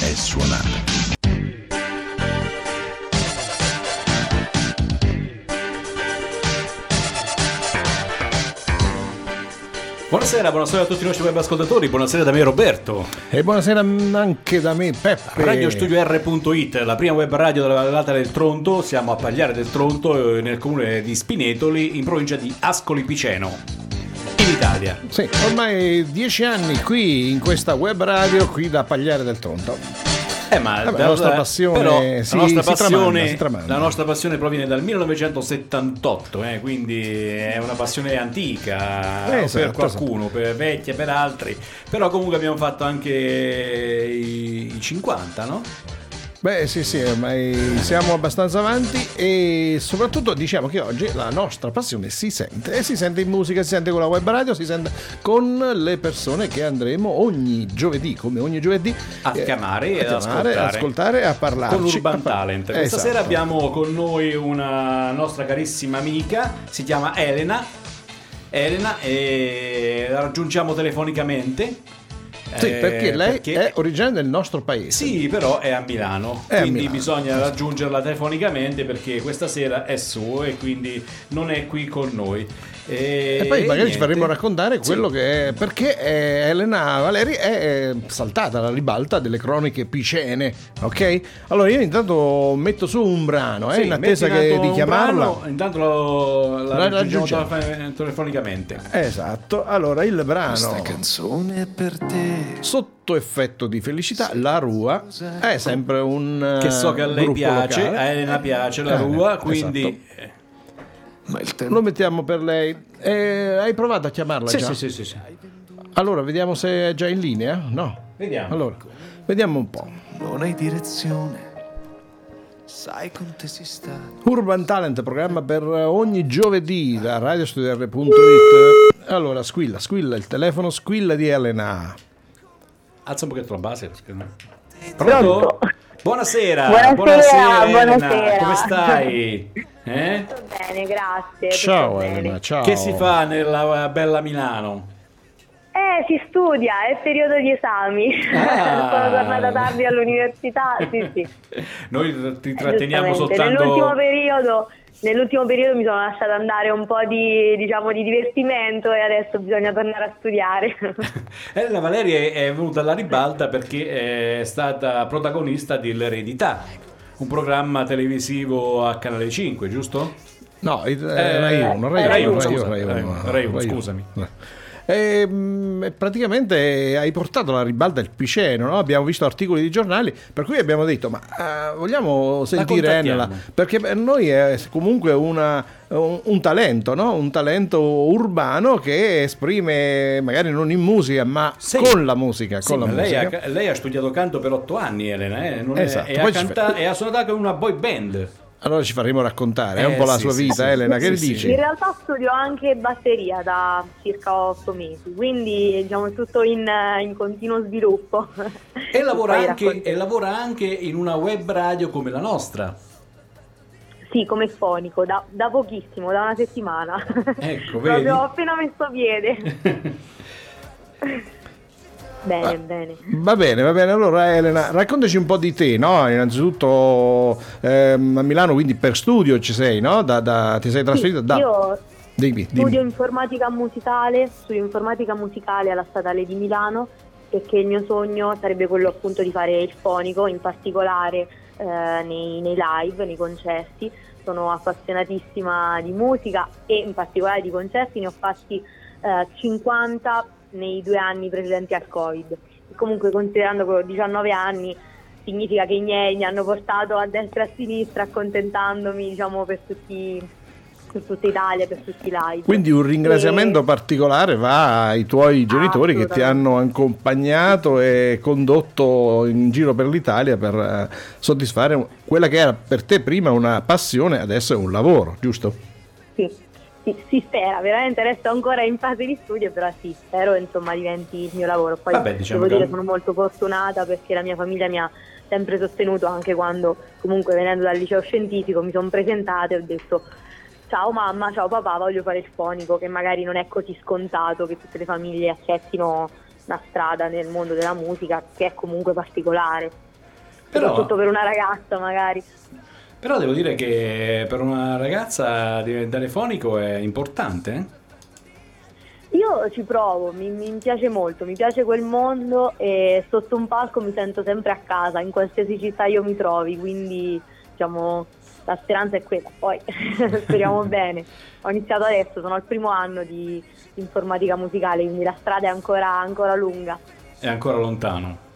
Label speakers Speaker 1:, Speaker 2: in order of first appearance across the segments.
Speaker 1: è suonata.
Speaker 2: Buonasera, buonasera a tutti i nostri web ascoltatori, buonasera da me Roberto.
Speaker 3: E buonasera anche da me Peppe.
Speaker 2: RadioStudioR.it, la prima web radio della vallata del Tronto, siamo a Pagliare del Tronto eh, nel comune di Spinetoli in provincia di Ascoli Piceno, in Italia.
Speaker 3: Sì, ormai dieci anni qui in questa web radio qui da Pagliare del Tronto.
Speaker 2: Eh, ma
Speaker 3: Vabbè, la nostra
Speaker 2: da-
Speaker 3: passione
Speaker 2: però
Speaker 3: si-
Speaker 2: la, nostra
Speaker 3: tramanda,
Speaker 2: passione,
Speaker 3: si tramanda.
Speaker 2: la nostra passione proviene dal 1978, eh, quindi è una passione antica
Speaker 3: Eh,
Speaker 2: per
Speaker 3: esatto,
Speaker 2: qualcuno, per vecchie, per altri. Però comunque abbiamo fatto anche i, i 50, no?
Speaker 3: Beh sì sì, ormai siamo abbastanza avanti e soprattutto diciamo che oggi la nostra passione si sente e si sente in musica, si sente con la web radio, si sente con le persone che andremo ogni giovedì, come ogni giovedì,
Speaker 2: A
Speaker 3: eh,
Speaker 2: chiamare e
Speaker 3: a chiamare,
Speaker 2: ascoltare.
Speaker 3: ascoltare e a parlarci.
Speaker 2: con Urban
Speaker 3: par-
Speaker 2: Talent. Questa
Speaker 3: Esatto.
Speaker 2: sera abbiamo con noi una nostra carissima amica, si chiama Elena. Elena e la raggiungiamo telefonicamente.
Speaker 3: Sì,
Speaker 2: eh,
Speaker 3: perché lei
Speaker 2: perché-
Speaker 3: è originaria del nostro paese.
Speaker 2: Sì, però è a Milano,
Speaker 3: È a
Speaker 2: quindi
Speaker 3: Milano.
Speaker 2: bisogna raggiungerla telefonicamente perché questa sera è su e quindi non è qui con noi. E,
Speaker 3: E poi magari
Speaker 2: niente.
Speaker 3: ci faremo raccontare quello
Speaker 2: Sì.
Speaker 3: che è perché Elena Valeri è saltata alla ribalta delle croniche picene, ok? Allora io intanto metto su un brano, eh,
Speaker 2: Sì,
Speaker 3: in attesa che- di chiamarla.
Speaker 2: brano, intanto lo- la,
Speaker 3: La
Speaker 2: raggiungiamo telefon- telefonicamente.
Speaker 3: Esatto, allora il brano
Speaker 4: canzone è per te.
Speaker 3: sotto effetto di felicità, La Rua è sempre un
Speaker 2: Che so che a lei piace,
Speaker 3: locale.
Speaker 2: a Elena piace la
Speaker 3: Eh,
Speaker 2: rua,
Speaker 3: esatto.
Speaker 2: quindi...
Speaker 4: tempo
Speaker 3: Lo mettiamo per lei. Eh, hai provato a chiamarla
Speaker 2: Sì,
Speaker 3: già?
Speaker 2: sì, sì, sì, sì.
Speaker 3: Allora, vediamo se è già in linea. No.
Speaker 2: Vediamo.
Speaker 3: Allora, vediamo un po'.
Speaker 4: non hai direzione. Sai con te si sta.
Speaker 3: Urban Talent, programma per ogni giovedì da radiostudiare.it. Allora, squilla, squilla il telefono, squilla di Elena.
Speaker 2: Alza un pochetto la base.
Speaker 5: Pronto?
Speaker 2: Buonasera,
Speaker 5: Buonasera,
Speaker 2: Elena.
Speaker 5: buonasera.
Speaker 2: Come stai? Eh?
Speaker 5: Tutto bene, grazie.
Speaker 3: Ciao
Speaker 5: tutto bene.
Speaker 3: Elena, ciao.
Speaker 2: Che si fa nella bella Milano?
Speaker 5: Eh, si studia, è periodo di esami.
Speaker 2: Ah.
Speaker 5: Sono tornata tardi all'università, sì, sì.
Speaker 2: Noi ti tratteniamo
Speaker 5: Giustamente.
Speaker 2: soltanto...
Speaker 5: Nell'ultimo periodo, nell'ultimo periodo mi sono lasciata andare un po' di, diciamo, di divertimento e adesso bisogna tornare a studiare.
Speaker 2: Elena Valeri è, è venuta alla ribalta perché è stata protagonista dell'Eredità, un programma televisivo a Canale 5, giusto?
Speaker 3: No,
Speaker 2: Eh,
Speaker 3: eh, Rai 1, Rai
Speaker 2: Rai
Speaker 3: 1,
Speaker 2: uno,
Speaker 3: Rai
Speaker 2: scusa,
Speaker 3: 1, Rai
Speaker 2: Rai
Speaker 3: 1,
Speaker 2: uno, Rai uno,
Speaker 3: Rai uno.
Speaker 2: scusami.
Speaker 3: E, mm, e praticamente hai portato alla ribalta il Piceno, no? abbiamo visto articoli di giornali, per cui abbiamo detto, ma eh, vogliamo sentire. Enela, perché per noi è comunque una- un, un talento, no? un talento urbano che esprime magari non in musica, ma
Speaker 2: Sì.
Speaker 3: con la musica.
Speaker 2: Sì,
Speaker 3: con la
Speaker 2: lei,
Speaker 3: musica.
Speaker 2: ha, lei ha studiato canto per otto anni, Elena, eh? Non è-
Speaker 3: Esatto,
Speaker 2: e, ha canta- e ha suonato anche una boy band.
Speaker 3: Allora ci faremo raccontare, è un
Speaker 2: Eh,
Speaker 3: po' la
Speaker 2: sì,
Speaker 3: sua
Speaker 2: sì,
Speaker 3: vita,
Speaker 2: sì.
Speaker 3: Elena, che
Speaker 2: Sì,
Speaker 3: ne
Speaker 2: sì.
Speaker 3: dici?
Speaker 5: In realtà studio anche batteria da circa otto mesi, quindi diciamo è tutto in, in continuo sviluppo.
Speaker 2: E lavora, anche, e lavora anche in una web radio come la nostra.
Speaker 5: Sì, come fonico, da, da pochissimo, da una settimana.
Speaker 2: Ecco,
Speaker 5: Proprio
Speaker 2: vedi?
Speaker 5: ho appena messo piede. bene, bene.
Speaker 3: Va bene, va bene. Allora, Elena, raccontaci un po' di te, no? Innanzitutto ehm, a Milano, quindi per studio ci sei, no? Da, da- ti sei trasferita
Speaker 5: Sì,
Speaker 3: da.
Speaker 5: Io
Speaker 3: Dimmi, dimmi.
Speaker 5: studio informatica musicale, studio informatica musicale alla Statale di Milano perché il mio sogno sarebbe quello appunto di fare il fonico, in particolare eh, nei, nei live, nei concerti. Sono appassionatissima di musica e in particolare di concerti, ne ho fatti eh, 50 nei due anni precedenti al Covid. E comunque considerando che ho 19 anni significa che i miei mi hanno portato a destra e a sinistra accontentandomi diciamo per tutti per tutta Italia, per tutti i live.
Speaker 3: Quindi un ringraziamento
Speaker 5: E-
Speaker 3: particolare va ai tuoi genitori che ti hanno accompagnato e condotto in giro per l'Italia per eh, soddisfare quella che era per te prima una passione, adesso è un lavoro, giusto?
Speaker 5: Sì, sì, si spera, veramente resto ancora in fase di studio, però sì, spero insomma diventi il mio lavoro. Poi
Speaker 2: Vabbè, diciamo
Speaker 5: devo
Speaker 2: che-
Speaker 5: dire sono molto fortunata perché la mia famiglia mi ha sempre sostenuto anche quando comunque venendo dal liceo scientifico mi sono presentata e ho detto ciao mamma, ciao papà, voglio fare il fonico, che magari non è così scontato che tutte le famiglie accettino una strada nel mondo della musica che è comunque particolare.
Speaker 2: Però-
Speaker 5: Soprattutto per una ragazza magari.
Speaker 2: Però devo dire che per una ragazza diventare fonico è importante. eh?
Speaker 5: Io ci provo, mi, mi piace molto, mi piace quel mondo e sotto un palco mi sento sempre a casa, in qualsiasi città io mi trovi, quindi diciamo la speranza è quella. Poi speriamo bene. Ho iniziato adesso, sono al primo anno di informatica musicale, quindi la strada è ancora, ancora lunga.
Speaker 2: È ancora lontano.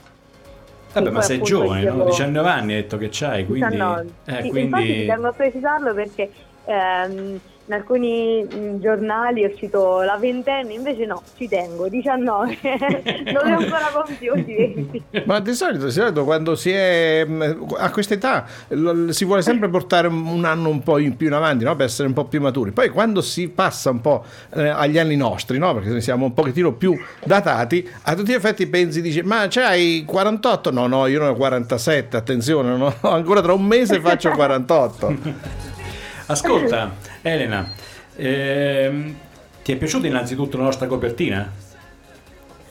Speaker 2: Vabbè, ma sei giovane, no?
Speaker 5: dicevo-
Speaker 2: 19 anni hai detto che c'hai, quindi...
Speaker 5: 19.
Speaker 2: eh,
Speaker 5: Sì,
Speaker 2: quindi-
Speaker 5: a precisarlo perché ehm, in alcuni mm, giornali è uscito la ventenne, invece no, ci tengo, 19, non ho ancora compiuti 20.
Speaker 3: Ma di solito, di solito quando si è mh, a questa età si vuole sempre portare un un anno un po' in più in avanti no? per essere un po' più maturi. Poi quando si passa un po' eh, agli anni nostri, no? perché siamo un pochettino più datati, a tutti gli effetti pensi, dici, ma c'hai 48? No, no, io ne ho 47, attenzione, no? ancora tra un mese faccio 48.
Speaker 2: Ascolta, Elena, ehm, ti è piaciuta innanzitutto la nostra copertina?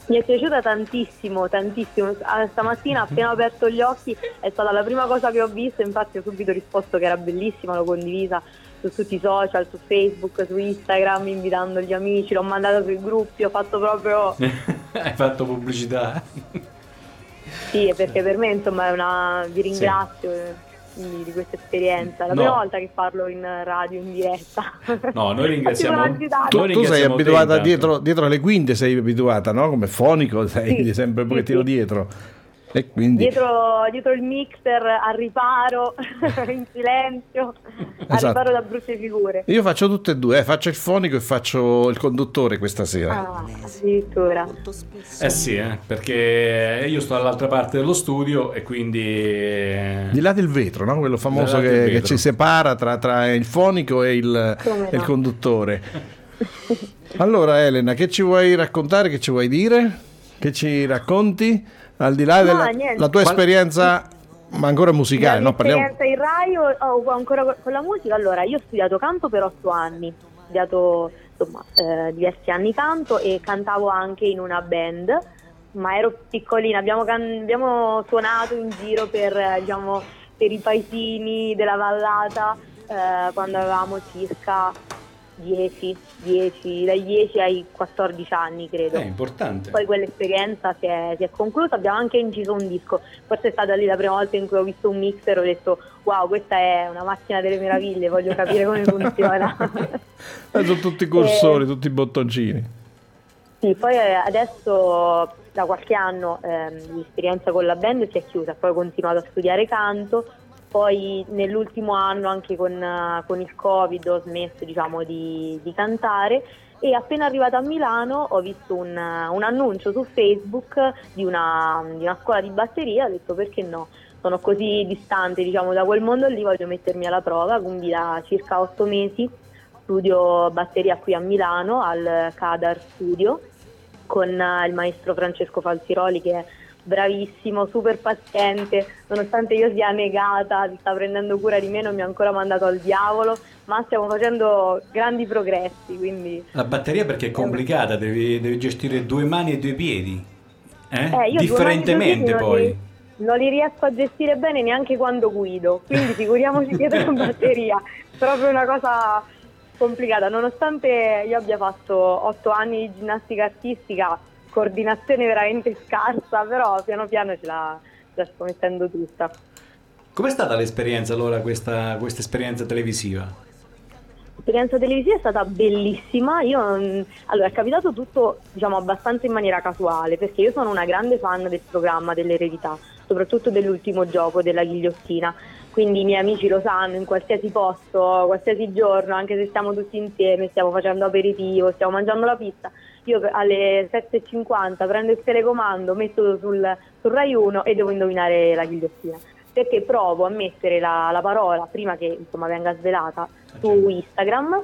Speaker 5: Mi è piaciuta tantissimo, tantissimo. Ah, Stamattina appena ho aperto gli occhi è stata la prima cosa che ho visto, infatti ho subito risposto che era bellissima, l'ho condivisa su tutti i social, su Facebook, su Instagram, invitando gli amici, l'ho mandata sui gruppi, ho fatto proprio...
Speaker 2: hai fatto pubblicità?
Speaker 5: Sì, perché per me insomma è una... vi ringrazio eh, quindi, di questa esperienza. È la
Speaker 2: No.
Speaker 5: prima volta che parlo in radio in diretta.
Speaker 2: No, noi ringraziamo-.
Speaker 3: Tu,
Speaker 2: Noi
Speaker 3: tu sei abituata dietro, dietro le quinte, sei abituata, no? Come fonico sei
Speaker 5: Sì,
Speaker 3: sempre un
Speaker 5: sì,
Speaker 3: pochettino
Speaker 5: sì.
Speaker 3: dietro. E quindi...
Speaker 5: Dietro, dietro il mixer al riparo, in silenzio, al
Speaker 3: Esatto.
Speaker 5: riparo da brutte figure.
Speaker 3: Io faccio tutte e due, eh, faccio il fonico e faccio il conduttore questa sera.
Speaker 5: Ah, addirittura.
Speaker 2: Eh sì, eh, perché io sto dall'altra parte dello studio e quindi... eh,
Speaker 3: Di là del vetro, no? quello famoso che, che ci separa tra, tra il fonico e il, e il
Speaker 5: no.
Speaker 3: conduttore. Allora Elena, che ci vuoi raccontare, che ci vuoi dire? Che ci racconti? Al di là
Speaker 5: No,
Speaker 3: della
Speaker 5: niente.
Speaker 3: la tua esperienza, ma ancora musicale, no? Parliamo...
Speaker 5: esperienza in Rai o, o ancora con- con la musica? Allora, io ho studiato canto per otto anni, ho studiato insomma, eh, diversi anni canto e cantavo anche in una band, ma ero piccolina, abbiamo, can- abbiamo suonato in giro per, eh, diciamo, per i paesini della vallata eh, quando avevamo circa 10, 10, dai 10 ai 14 anni credo.
Speaker 2: È importante.
Speaker 5: Poi quell'esperienza si è, si è conclusa, abbiamo anche inciso un disco, forse è stata lì la prima volta in cui ho visto un mixer e ho detto wow questa è una macchina delle meraviglie, voglio capire come funziona.
Speaker 3: Eh, sono tutti i cursori,
Speaker 5: Eh,
Speaker 3: tutti i bottoncini.
Speaker 5: sì, poi eh, adesso da qualche anno ehm, l'esperienza con la band si è chiusa, poi ho continuato a studiare canto, poi nell'ultimo anno anche con, eh, con il Covid ho smesso diciamo, di, di cantare e appena arrivata a Milano ho visto un, eh, un annuncio su Facebook di una, di una scuola di batteria, ho detto perché no, sono così distante diciamo, da quel mondo lì, voglio mettermi alla prova, quindi da circa otto mesi studio batteria qui a Milano al Cadar Studio con eh, il maestro Francesco Falziroli che è bravissimo, super paziente, nonostante io sia negata, si sta prendendo cura di me, non mi ha ancora mandato al diavolo, ma stiamo facendo grandi progressi, quindi
Speaker 2: La batteria perché è complicata, devi, devi gestire due mani e due piedi. Eh?
Speaker 5: Eh, due due
Speaker 2: Differentemente
Speaker 5: piedi
Speaker 2: poi.
Speaker 5: li- non li riesco a gestire bene neanche quando guido, quindi figuriamoci dietro in batteria, proprio una cosa complicata, nonostante io abbia fatto otto anni di ginnastica artistica, coordinazione veramente scarsa, però piano piano ce la, ce la sto mettendo tutta.
Speaker 2: Com'è stata l'esperienza allora, questa, questa esperienza televisiva?
Speaker 5: L'esperienza televisiva è stata bellissima, io, mm, allora è capitato tutto diciamo abbastanza in maniera casuale perché io sono una grande fan del programma dell'eredità, soprattutto dell'ultimo gioco della ghigliottina, quindi i miei amici lo sanno, in qualsiasi posto, qualsiasi giorno, anche se stiamo tutti insieme, stiamo facendo aperitivo, stiamo mangiando la pizza, io alle 7.50 prendo il telecomando, metto sul, sul Rai 1 e devo indovinare la ghigliottina. Perché provo a mettere la, la parola prima che insomma, venga svelata su Instagram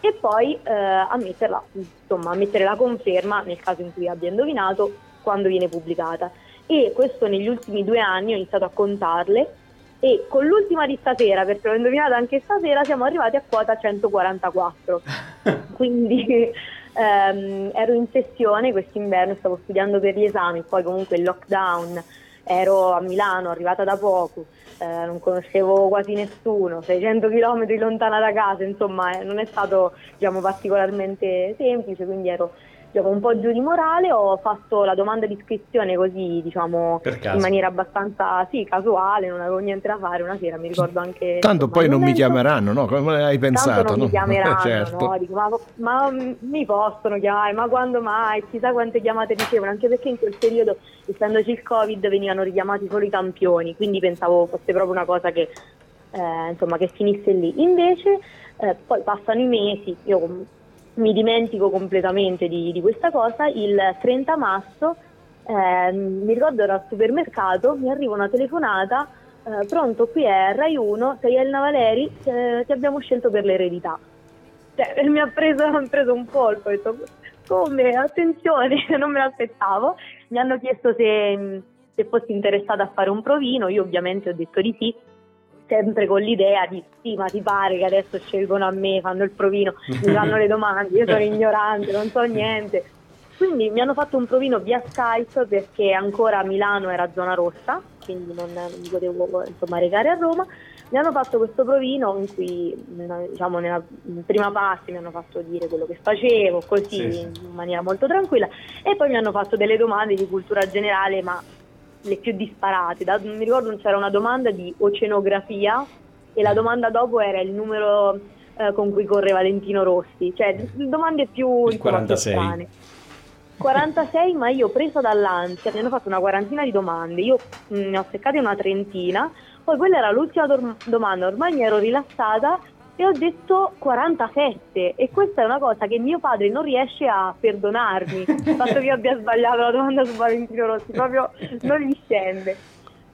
Speaker 5: e poi eh, a, metterla, insomma, a mettere la conferma nel caso in cui abbia indovinato quando viene pubblicata. E questo negli ultimi due anni ho iniziato a contarle e con l'ultima di stasera, perché l'ho indovinata anche stasera, siamo arrivati a quota 144. Quindi ehm, ero in sessione quest'inverno, stavo studiando per gli esami, poi comunque il lockdown, ero a Milano, arrivata da poco, eh, non conoscevo quasi nessuno, 600 km lontana da casa, insomma eh, non è stato diciamo, particolarmente semplice, quindi ero diciamo, un po' giù di morale, ho fatto la domanda di iscrizione così, diciamo, in maniera abbastanza sì, casuale, non avevo niente da fare una sera, mi ricordo anche...
Speaker 3: Tanto poi non mi chiameranno, no? Come hai pensato?
Speaker 5: Non
Speaker 3: no?
Speaker 5: mi chiameranno,
Speaker 3: certo.
Speaker 5: no? Dico, ma, ma, mi possono chiamare, ma quando mai? Chissà quante chiamate ricevono, anche perché in quel periodo, essendoci il Covid, venivano richiamati solo i campioni, quindi pensavo fosse proprio una cosa che, eh, insomma, che finisse lì. Invece, eh, poi passano i mesi, io mi dimentico completamente di, di, questa cosa, il 30 marzo eh, mi ricordo ero al supermercato, mi arriva una telefonata, eh, pronto qui è Rai 1, sei Elena Valeri, eh, ti abbiamo scelto per l'eredità. Cioè, mi ha preso, mi ha preso un colpo, ho detto come, attenzione, non me l'aspettavo, mi hanno chiesto se, se fossi interessata a fare un provino, io ovviamente ho detto di sì, sempre con l'idea di sì, ma ti pare che adesso scelgono a me, fanno il provino, mi fanno le domande, io sono ignorante, non so niente. Quindi mi hanno fatto un provino via Skype perché ancora Milano era zona rossa, quindi non, non mi potevo insomma, recare a Roma. Mi hanno fatto questo provino in cui diciamo, nella prima parte mi hanno fatto dire quello che facevo, così sì, sì. in maniera molto tranquilla, e poi mi hanno fatto delle domande di cultura generale, ma le più disparate. Da, mi ricordo c'era una domanda di oceanografia e la domanda dopo era il numero eh, con cui corre Valentino Rossi, cioè domande più
Speaker 2: il 46.
Speaker 5: 46, ma io presa dall'ansia, mi hanno fatto una quarantina di domande, io ne ho seccate una trentina, poi quella era l'ultima do- domanda, ormai mi ero rilassata e ho detto 47 e questa è una cosa che mio padre non riesce a perdonarmi, il fatto che io abbia sbagliato la domanda su Valentino Rossi, proprio non gli scende.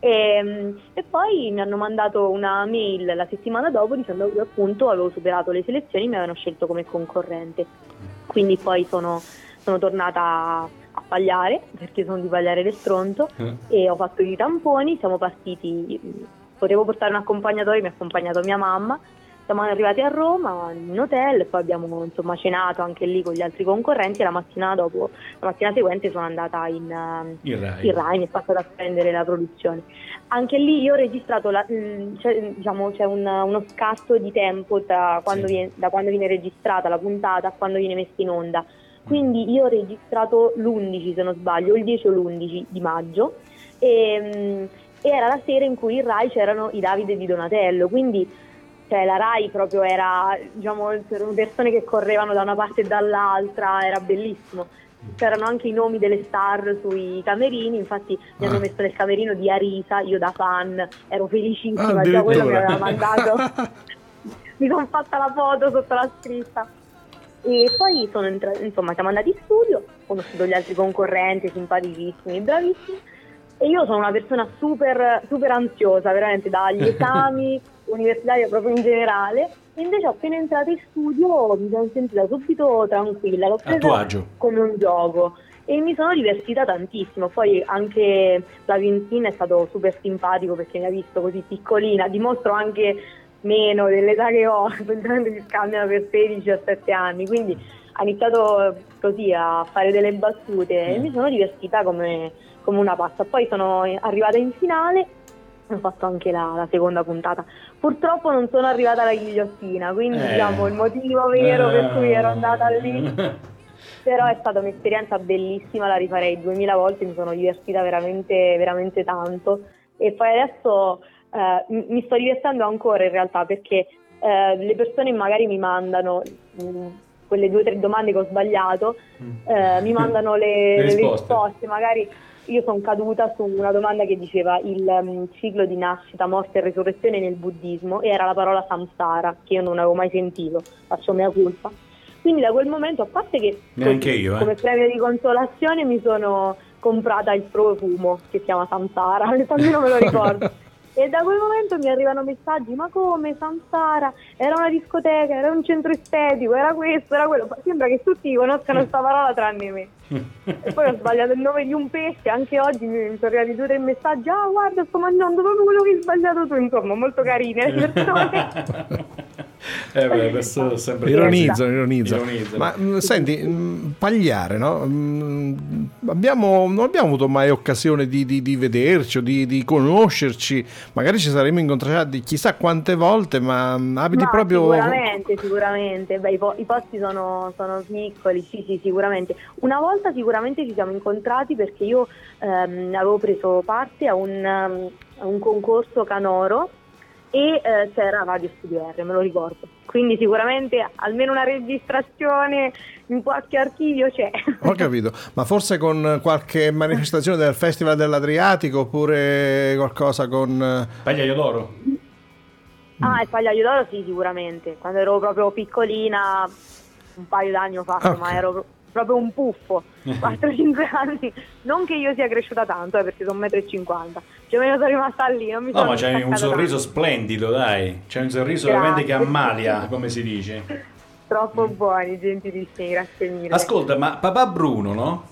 Speaker 5: E, ehm, e, poi mi hanno mandato una mail la settimana dopo dicendo che appunto avevo superato le selezioni e mi avevano scelto come concorrente. Quindi poi sono, sono tornata a pagliare, perché sono di pagliare del Tronto, mm. e ho fatto i tamponi, siamo partiti, potevo portare un accompagnatore, mi ha accompagnato mia mamma siamo arrivati a Roma in hotel, poi abbiamo insomma, cenato anche lì con gli altri concorrenti e la mattina dopo, la mattina seguente sono andata in,
Speaker 2: uh, il Rai,
Speaker 5: il Rai mi è passata a prendere la produzione. Anche lì io ho registrato, la, c'è, diciamo, c'è un, uno scarto di tempo quando sì. viene, da quando viene registrata la puntata a quando viene messa in onda. Quindi io ho registrato l'11 se non sbaglio, il 10 o l'11 di maggio e, e era la sera in cui in Rai c'erano i Davide di Donatello, quindi cioè la RAI proprio era, diciamo, c'erano persone che correvano da una parte e dall'altra, era bellissimo. C'erano anche i nomi delle star sui camerini, infatti mi hanno ah. messo nel camerino di Arisa, io da fan ero felicissima, già quello mi aveva mandato, mi sono fatta la foto sotto la scritta. E poi sono entrati, insomma, siamo andati in studio, ho conosciuto gli altri concorrenti, simpaticissimi, bravissimi. E io sono una persona super, super ansiosa, veramente, dagli esami universitaria proprio in generale. Invece appena entrata in studio mi sono sentita subito tranquilla, l'ho presa come un gioco e mi sono divertita tantissimo. Poi anche Flavio è stato super simpatico perché mi ha visto così piccolina, dimostro anche meno dell'età che ho, praticamente si scambiano per 16-17 anni, quindi ha iniziato così a fare delle battute e mi sono divertita come, come una pazza. Poi sono arrivata in finale ho fatto anche la, la, seconda puntata. Purtroppo non sono arrivata alla ghigliottina, quindi eh. diciamo il motivo vero eh. per cui ero andata lì. Però è stata un'esperienza bellissima, la rifarei duemila volte, mi sono divertita veramente, veramente tanto. E poi adesso eh, mi sto divertendo ancora in realtà perché eh, le persone magari mi mandano mh, mm, quelle due o tre domande che ho sbagliato, mm. eh, mi mandano le, le risposte. le risposte, magari io sono caduta su una domanda che diceva il mm, ciclo di nascita, morte e resurrezione nel buddismo e era la parola samsara, che io non avevo mai sentito, faccio mia colpa. Quindi da quel momento, a parte che
Speaker 2: Neanche
Speaker 5: così,
Speaker 2: io, eh.
Speaker 5: come premio di consolazione mi sono comprata il profumo che si chiama samsara, almeno me lo ricordo. E da quel momento mi arrivano messaggi, ma come Samsara? Era una discoteca, era un centro estetico, era questo, era quello. Sembra che tutti conoscano questa parola tranne me. E poi ho sbagliato il nome di un pesce, anche oggi mi sono arrivati due o tre messaggi, ah guarda sto mangiando proprio quello che hai sbagliato tu, insomma, molto carine le persone.
Speaker 2: eh beh, questo è sempre
Speaker 3: Ironizzano, ironizzano.
Speaker 2: Ironizzano.
Speaker 3: Ma mh, senti, mh, Pagliare, no? Abbiamo, non abbiamo avuto mai occasione di, di- di vederci o di, di conoscerci. Magari ci saremmo incontrati chissà quante volte, ma mh, abiti
Speaker 5: Ma
Speaker 3: proprio.
Speaker 5: Sicuramente, sicuramente. Beh, i, po- i posti sono, sono piccoli, sì, sì, sicuramente. Una volta sicuramente ci siamo incontrati perché io ehm, avevo preso parte a un, um, a un concorso canoro e eh, c'era Radio Studio R, me lo ricordo. Quindi sicuramente almeno una registrazione in qualche archivio c'è.
Speaker 3: Ho capito, ma forse con qualche manifestazione del Festival dell'Adriatico oppure qualcosa con. eh,
Speaker 2: Pagliaio d'oro.
Speaker 5: Ah, il pagliaio d'oro sì, sicuramente. Quando ero proprio piccolina, un paio d'anni ho fatto,
Speaker 3: Ok.
Speaker 5: ma ero pro- proprio un puffo, 4-5 anni. Non che io sia cresciuta tanto, eh, perché sono 1,50 m. Più o meno sono rimasta lì, non mi
Speaker 2: No,
Speaker 5: sono
Speaker 2: ma c'hai un sorriso
Speaker 5: tanto.
Speaker 2: splendido, dai. C'hai un sorriso
Speaker 5: Grazie.
Speaker 2: veramente che ammalia, come si dice.
Speaker 5: Troppo buoni, gentilissimi, grazie mille.
Speaker 2: Ascolta, ma papà Bruno, no?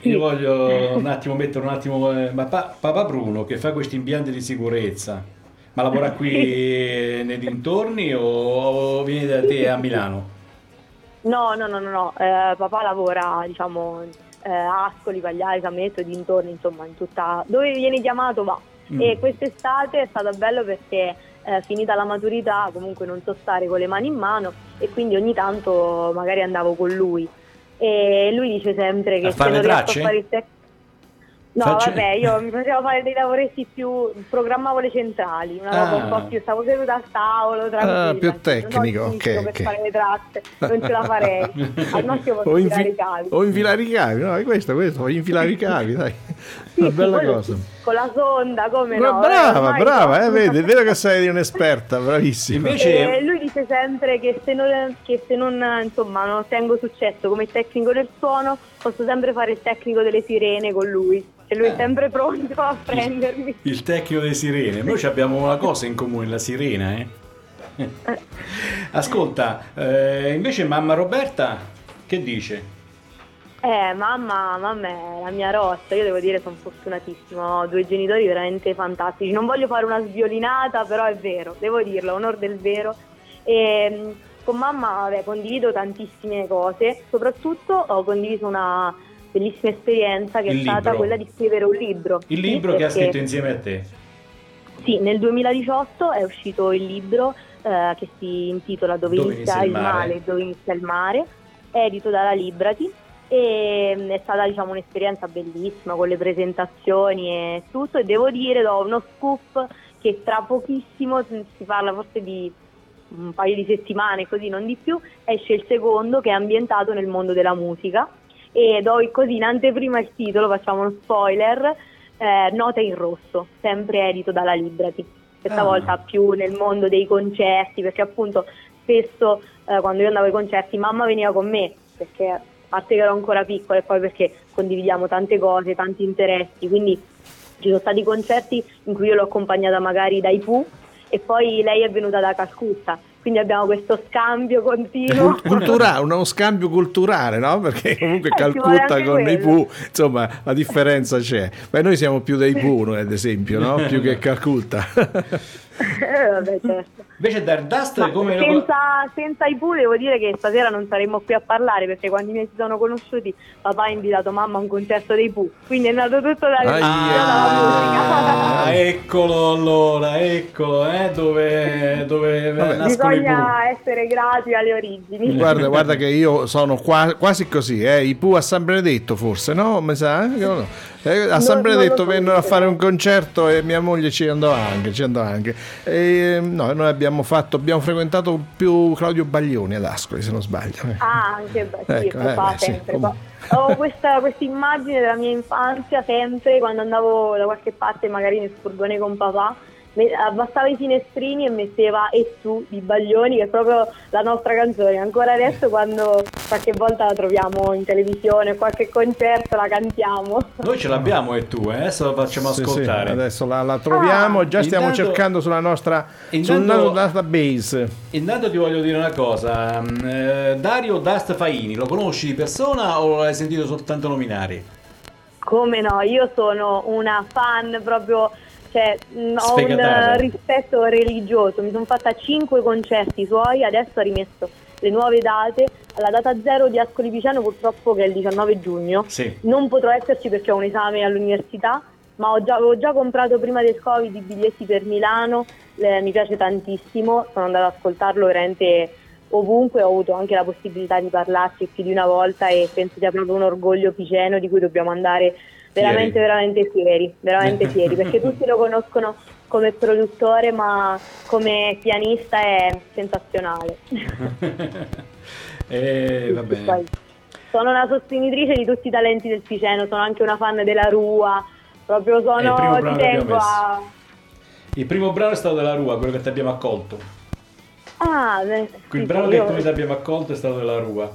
Speaker 5: Sì.
Speaker 2: Io voglio un attimo mettere un attimo. eh, Ma pa- papà Bruno che fa questi impianti di sicurezza, ma lavora qui nei dintorni o viene da te a Milano?
Speaker 5: No, no, no, no, no. Eh, papà lavora, diciamo, eh, a Ascoli, Pagliari, Sametto, dintorni, insomma, in tutta... Dove viene chiamato va.
Speaker 2: Mm.
Speaker 5: E quest'estate è stato bello perché eh, finita la maturità comunque non so stare con le mani in mano e quindi ogni tanto magari andavo con lui. E lui dice sempre che
Speaker 2: A
Speaker 5: se non riesco
Speaker 2: tracce?
Speaker 5: a fare il tec- No,
Speaker 2: Facce-
Speaker 5: vabbè, io mi facevo fare dei lavoretti più, programmavo le centrali, una
Speaker 2: Ah.
Speaker 5: roba un po' più, stavo seduta a tavolo, tranquilla.
Speaker 3: Ah, più tecnico, ok,
Speaker 5: per
Speaker 3: ok.
Speaker 5: fare le tracce, non ce la farei. Al massimo posso
Speaker 3: infi-
Speaker 5: i cavi.
Speaker 3: o infilare i cavi, no? È questo, questo, voglio infilare i cavi, dai.
Speaker 5: Sì,
Speaker 3: Una
Speaker 5: sì,
Speaker 3: bella cosa.
Speaker 5: Con la sonda, come
Speaker 3: Bra-
Speaker 5: no?
Speaker 3: brava,
Speaker 5: eh, ormai
Speaker 3: brava, eh, vedi, è vero che sei un'esperta, bravissima.
Speaker 2: Invece-
Speaker 5: E lui dice sempre che se, non, che se non, insomma, non ottengo successo come tecnico del suono, posso sempre fare il tecnico delle sirene con lui. E lui è sempre pronto a prendermi.
Speaker 2: Il tecnico delle sirene. Noi abbiamo una cosa in comune, la sirena, eh? Ascolta, eh, invece mamma Roberta che dice?
Speaker 5: Eh, mamma, mamma è la mia roccia, io devo dire sono fortunatissima, ho due genitori veramente fantastici. Non voglio fare una sviolinata, però è vero, devo dirlo, onor del vero. E, mh, con mamma vabbè, condivido tantissime cose, soprattutto ho condiviso una bellissima esperienza che
Speaker 2: Il
Speaker 5: è stata
Speaker 2: libro.
Speaker 5: quella di scrivere un libro.
Speaker 2: Il
Speaker 5: Sì,
Speaker 2: libro che ha scritto insieme a te.
Speaker 5: Sì, nel 2018 è uscito il libro eh, che si intitola Dove,
Speaker 2: Dove
Speaker 5: inizia il mare, e dove inizia il mare, è edito dalla Librati e mm, è stata diciamo un'esperienza bellissima con le presentazioni e tutto e devo dire do uno scoop che tra pochissimo si parla forse di un paio di settimane così non di più esce il secondo che è ambientato nel mondo della musica e do così in anteprima il titolo facciamo uno spoiler eh, Nota in rosso sempre edito dalla Librati questa
Speaker 2: Ah.
Speaker 5: volta più nel mondo dei concerti perché appunto spesso eh, quando io andavo ai concerti mamma veniva con me perché a parte che ero ancora piccola e poi perché condividiamo tante cose, tanti interessi, quindi ci sono stati concerti in cui io l'ho accompagnata magari dai Pooh e poi lei è venuta da Calcutta, quindi abbiamo questo scambio continuo.
Speaker 3: Cul- cultura- uno scambio culturale, no? Perché comunque
Speaker 5: Eh, ci vuole
Speaker 3: Calcutta con i
Speaker 5: quello.
Speaker 3: Pooh, insomma, la differenza c'è. Beh, noi siamo più dei Pooh, ad esempio, no? Più che Calcutta.
Speaker 5: Eh, vabbè, certo.
Speaker 2: Invece Dardust
Speaker 5: Ma
Speaker 2: come lo-
Speaker 5: senza, senza i Pooh devo dire che stasera non saremmo qui a parlare perché quando i miei si sono conosciuti papà ha invitato mamma a un concerto dei Pooh, quindi è nato tutto da
Speaker 2: Ah, eccolo allora, eccolo, eh, dove, dove
Speaker 3: Vabbè.
Speaker 5: Bisogna essere grati alle origini.
Speaker 3: Guarda, guarda che io sono qua- quasi così, eh? I Pooh a San Benedetto forse, no? Mi sa? Io no. Eh, ha
Speaker 5: Non-
Speaker 3: sempre
Speaker 5: non
Speaker 3: detto vennero a fare un concerto e mia moglie ci andò anche, ci andò anche. E, no, noi abbiamo fatto, abbiamo frequentato più Claudio Baglioni ad Ascoli, se non sbaglio. Eh.
Speaker 5: Ah, anche beh, sì,
Speaker 3: Ecco, eh, beh, sì,
Speaker 5: sempre.
Speaker 3: comunque.
Speaker 5: Ho questa questa immagine della mia infanzia sempre quando andavo da qualche parte, magari nel furgone con papà. Abbassava i finestrini e metteva E tu di Baglioni, che è proprio la nostra canzone. Ancora adesso, quando qualche volta la troviamo in televisione, qualche concerto, la cantiamo.
Speaker 2: Noi ce l'abbiamo e tu, eh? adesso la facciamo
Speaker 3: Sì, sì,
Speaker 2: ascoltare.
Speaker 3: adesso la, la troviamo,
Speaker 5: Ah.
Speaker 3: già stiamo
Speaker 2: Intanto-
Speaker 3: cercando sulla nostra sul
Speaker 2: Intanto-
Speaker 3: nostro database.
Speaker 2: Intanto ti voglio dire una cosa, mm, eh, Dario Dust Faini, lo conosci di persona o l'hai sentito soltanto nominare?
Speaker 5: Come no, io sono una fan proprio, cioè mh, ho un eh, rispetto religioso, mi sono fatta 5 concerti suoi, adesso ha rimesso le nuove date, alla data zero di Ascoli Piceno purtroppo che è il 19 giugno,
Speaker 2: Sì.
Speaker 5: non potrò esserci perché ho un esame all'università, ma ho già, avevo già comprato prima del Covid i biglietti per Milano, eh, mi piace tantissimo, sono andata ad ascoltarlo veramente ovunque, ho avuto anche la possibilità di parlarci più di una volta e penso sia proprio un orgoglio piceno di cui dobbiamo andare veramente,
Speaker 2: Fieri.
Speaker 5: veramente fieri, veramente fieri, perché tutti lo conoscono come produttore, ma come pianista è sensazionale.
Speaker 2: Eh, va
Speaker 5: Poi
Speaker 2: bene.
Speaker 5: sono una sostenitrice di tutti i talenti del Piceno, sono anche una fan della Rua, proprio
Speaker 2: primo
Speaker 5: sono,
Speaker 2: abbiamo
Speaker 5: tengo a...
Speaker 2: Il primo brano è stato della Rua, quello che ti abbiamo accolto.
Speaker 5: Ah, beh,
Speaker 2: Il
Speaker 5: sì,
Speaker 2: brano che noi ti abbiamo accolto è stato della Rua.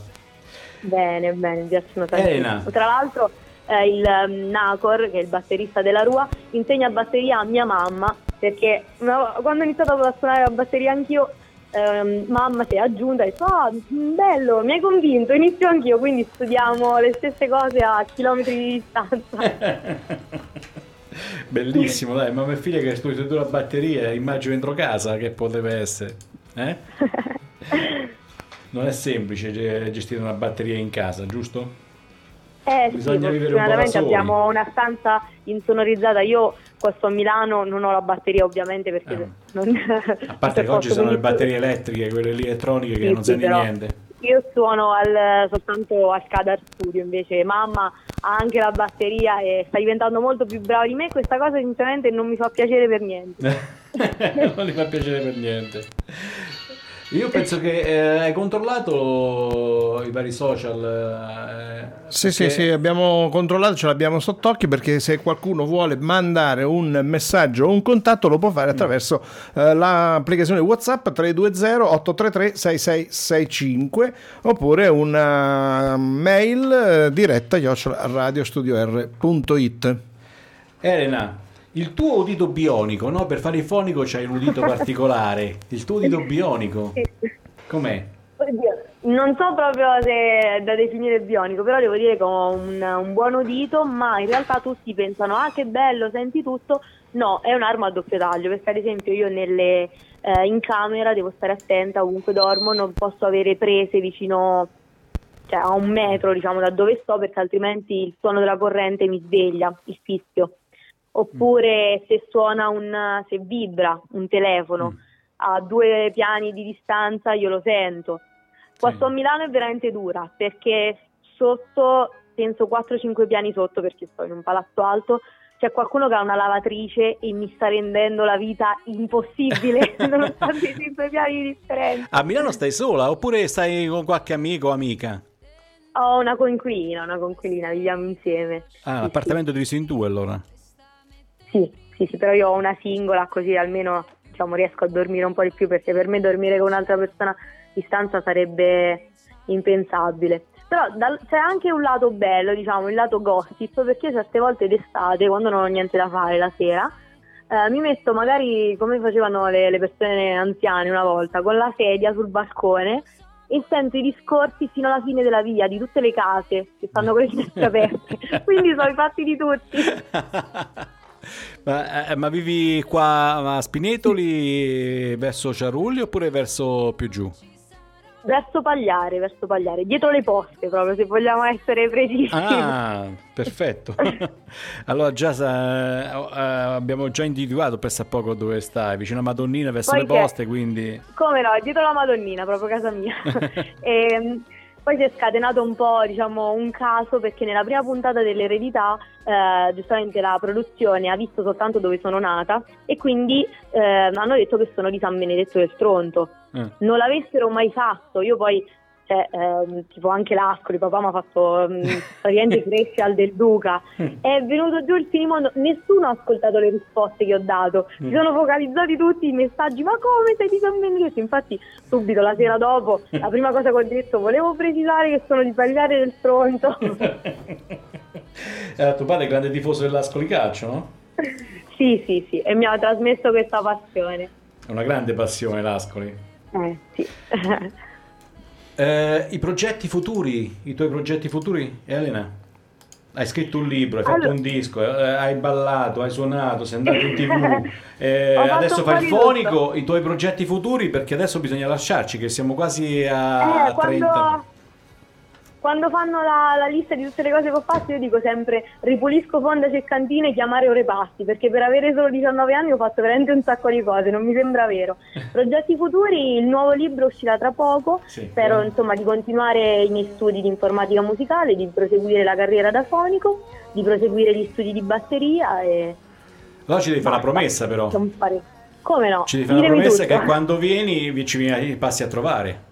Speaker 5: Bene, bene, mi piacciono tantissimo.
Speaker 2: Elena.
Speaker 5: Tra l'altro eh, il um, Nacor, che è il batterista della Rua, insegna batteria a mia mamma, perché una- quando ho iniziato a suonare la batteria anch'io, ehm, mamma si è aggiunta e ha detto, ah, mm, bello, mi hai convinto, inizio anch'io, quindi studiamo le stesse cose a chilometri di distanza.
Speaker 2: Bellissimo, dai, mamma e figlia che studiano due la batteria, immagino dentro casa che potrebbe essere. Eh? Non è semplice ge- gestire una batteria in casa, giusto?
Speaker 5: Eh
Speaker 2: Bisogna
Speaker 5: sì,
Speaker 2: vivere un po' da
Speaker 5: fortunatamente
Speaker 2: soli.
Speaker 5: abbiamo una stanza insonorizzata. Io qua sto a Milano, non ho la batteria ovviamente perché
Speaker 2: Ah.
Speaker 5: non...
Speaker 2: A parte che oggi sono le batterie elettriche, quelle lì elettroniche che
Speaker 5: Sì,
Speaker 2: non
Speaker 5: sì,
Speaker 2: sanno niente.
Speaker 5: Io suono al- soltanto al Cadar Studio, invece mamma ha anche la batteria e sta diventando molto più brava di me. Questa cosa sinceramente non mi fa piacere per niente.
Speaker 2: non gli fa piacere per niente. Io penso che eh, hai controllato i vari social. eh,
Speaker 3: Sì, sì,
Speaker 2: perché-
Speaker 3: sì, abbiamo controllato, ce l'abbiamo sott'occhio perché se qualcuno vuole mandare un messaggio o un contatto lo può fare attraverso eh, l'applicazione WhatsApp 320-833-6665 oppure una mail eh, diretta radiostudio.it.
Speaker 2: Elena, il tuo udito bionico, no? Per fare il fonico c'hai un udito particolare. Il tuo udito bionico, com'è?
Speaker 5: Oddio, Non so proprio se è da definire bionico, però devo dire che ho un, un buon udito, ma in realtà tutti pensano, ah che bello, senti tutto. No, è un'arma a doppio taglio, perché ad esempio io nelle, eh, in camera devo stare attenta ovunque dormo, non posso avere prese vicino cioè, a un metro diciamo da dove sto, perché altrimenti il suono della corrente mi sveglia, il fischio. Oppure se suona un, se vibra un telefono a due piani di distanza io lo sento. Qua
Speaker 2: Sì.
Speaker 5: a Milano è veramente dura perché sotto, penso 4-5 piani sotto perché sto in un palazzo alto, c'è qualcuno che ha una lavatrice e mi sta rendendo la vita impossibile nonostante i 5 piani di differenza.
Speaker 2: A Milano stai sola oppure stai con qualche amico o amica?
Speaker 5: Ho una coinquilina, una coinquilina, viviamo insieme.
Speaker 2: Ah,
Speaker 5: Sì,
Speaker 2: l'appartamento diviso in due allora.
Speaker 5: Sì, sì, sì, però io ho una singola così almeno diciamo, riesco a dormire un po' di più perché per me dormire con un'altra persona di stanza sarebbe impensabile. Però dal- c'è anche un lato bello, diciamo, il lato gossip, perché certe volte d'estate, quando non ho niente da fare la sera, eh, mi metto magari come facevano le, le persone anziane una volta, con la sedia sul balcone e sento i discorsi fino alla fine della via di tutte le case che stanno con le finestre aperte. Quindi sono i fatti di tutti.
Speaker 2: ma, eh, ma vivi qua a Spinetoli verso Ciarulli oppure verso più giù?
Speaker 5: Verso Pagliare, verso Pagliare, dietro le poste proprio, se vogliamo essere precisi.
Speaker 2: Ah, perfetto. allora già sa- eh, abbiamo già individuato presso a poco dove stai, vicino a Madonnina verso
Speaker 5: Poi
Speaker 2: le poste, quindi
Speaker 5: Come no, dietro la Madonnina, proprio casa mia. Ehm, Poi si è scatenato un po', diciamo, un caso perché nella prima puntata dell'eredità, eh, giustamente la produzione ha visto soltanto dove sono nata e quindi eh, hanno detto che sono di San Benedetto del Tronto.
Speaker 2: Eh.
Speaker 5: Non l'avessero mai fatto, io poi, cioè, ehm, tipo anche l'Ascoli, papà mi ha fatto mm, praticamente crescere al del Duca. È venuto giù il finimondo, nessuno ha ascoltato le risposte che ho dato, si sono focalizzati tutti i messaggi, ma come sei di San Benedetto? Infatti subito la sera dopo, la prima cosa che ho detto, volevo precisare che sono di Pagliare del Tronto.
Speaker 2: Eh, tuo padre è grande tifoso dell'Ascoli Calcio, no?
Speaker 5: sì, sì, sì, e mi ha trasmesso questa passione.
Speaker 2: È una grande passione l'Ascoli.
Speaker 5: Eh, sì.
Speaker 2: Eh, I progetti futuri, i tuoi progetti futuri, Elena? Hai scritto un libro, hai fatto
Speaker 5: Allora-
Speaker 2: un disco, eh, hai ballato, hai suonato, sei andato in tv, eh, adesso fai il fonico,
Speaker 5: tutto.
Speaker 2: i tuoi progetti futuri perché adesso bisogna lasciarci che siamo quasi a
Speaker 5: Eh, quando,
Speaker 2: 30.
Speaker 5: Quando fanno la, la lista di tutte le cose che ho fatto, io dico sempre ripulisco fonda ceccantine e chiamare ore pasti, perché per avere solo 19 anni ho fatto veramente un sacco di cose, non mi sembra vero. Progetti futuri, il nuovo libro uscirà tra poco,
Speaker 2: Sì.
Speaker 5: spero insomma di continuare i miei studi di informatica musicale, di proseguire la carriera da fonico, di proseguire gli studi di batteria e...
Speaker 2: Allora ci devi fare
Speaker 5: basta.
Speaker 2: promessa però.
Speaker 5: Come no?
Speaker 2: Ci devi fare
Speaker 5: Ditemi
Speaker 2: promessa
Speaker 5: tutto.
Speaker 2: che quando vieni vi- ci passi a trovare.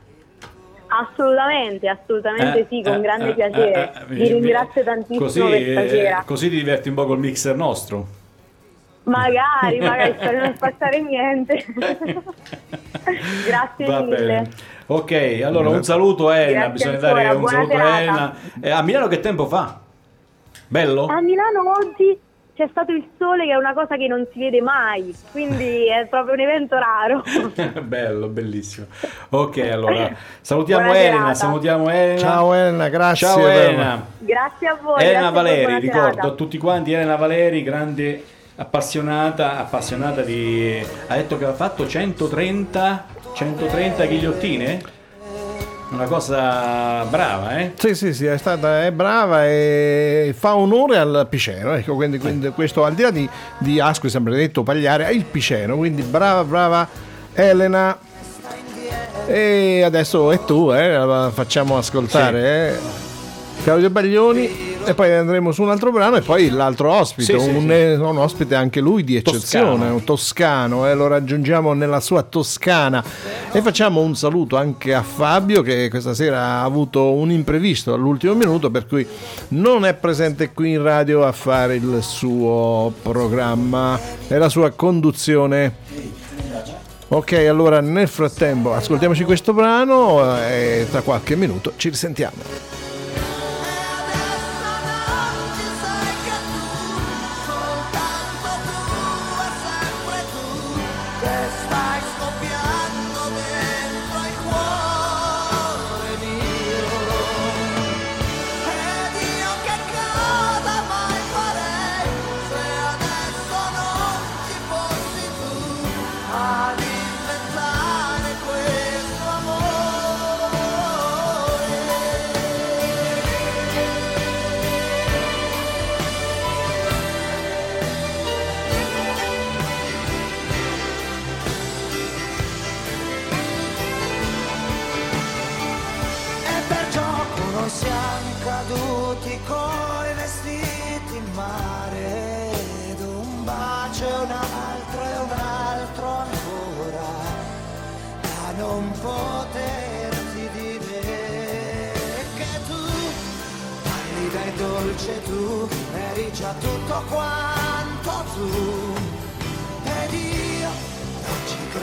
Speaker 5: Assolutamente, assolutamente
Speaker 2: Eh,
Speaker 5: sì, con
Speaker 2: eh,
Speaker 5: grande
Speaker 2: eh,
Speaker 5: piacere.
Speaker 2: eh, eh,
Speaker 5: Vi ringrazio tantissimo
Speaker 2: così,
Speaker 5: per
Speaker 2: eh,
Speaker 5: stasera.
Speaker 2: così ti diverti un po' col mixer nostro.
Speaker 5: Magari, magari spero di non spazzare niente. Grazie
Speaker 2: Va
Speaker 5: mille.
Speaker 2: bene. Ok, allora un saluto Elena,
Speaker 5: Grazie
Speaker 2: bisogna
Speaker 5: ancora,
Speaker 2: dare un saluto a
Speaker 5: serata.
Speaker 2: Elena. Eh, a Milano che tempo fa? Bello?
Speaker 5: A Milano oggi c'è stato il sole che è una cosa che non si vede mai, quindi è proprio un evento raro.
Speaker 2: Bello, bellissimo. Ok, allora salutiamo
Speaker 5: Buona
Speaker 2: Elena,
Speaker 5: serata.
Speaker 2: salutiamo Elena.
Speaker 3: Ciao Elena, grazie.
Speaker 2: Ciao Elena.
Speaker 5: Grazie a voi.
Speaker 2: Elena Valeri, ricordo
Speaker 5: serata.
Speaker 2: a tutti quanti, Elena Valeri, grande appassionata, appassionata di... Ha detto che ha fatto 130, 130 ghigliottine? Una cosa brava, eh?
Speaker 3: Sì, sì, sì, è stata è brava e fa onore al Piceno. Ecco, quindi, quindi questo al di là di, di Ascoli, sempre detto Pagliare, è il Piceno. Quindi brava, brava Elena. E adesso è tu, eh, la facciamo ascoltare. eh. Claudio Baglioni e poi andremo su un altro brano e poi l'altro ospite,
Speaker 2: Sì,
Speaker 3: un,
Speaker 2: sì.
Speaker 3: eh, un ospite anche lui di eccezione,
Speaker 2: Toscano.
Speaker 3: un toscano, e lo raggiungiamo nella sua Toscana e facciamo un saluto anche a Fabio che questa sera ha avuto un imprevisto all'ultimo minuto per cui non è presente qui in radio a fare il suo programma e la sua conduzione. Ok, allora nel frattempo ascoltiamoci questo brano eh, e tra qualche minuto ci risentiamo.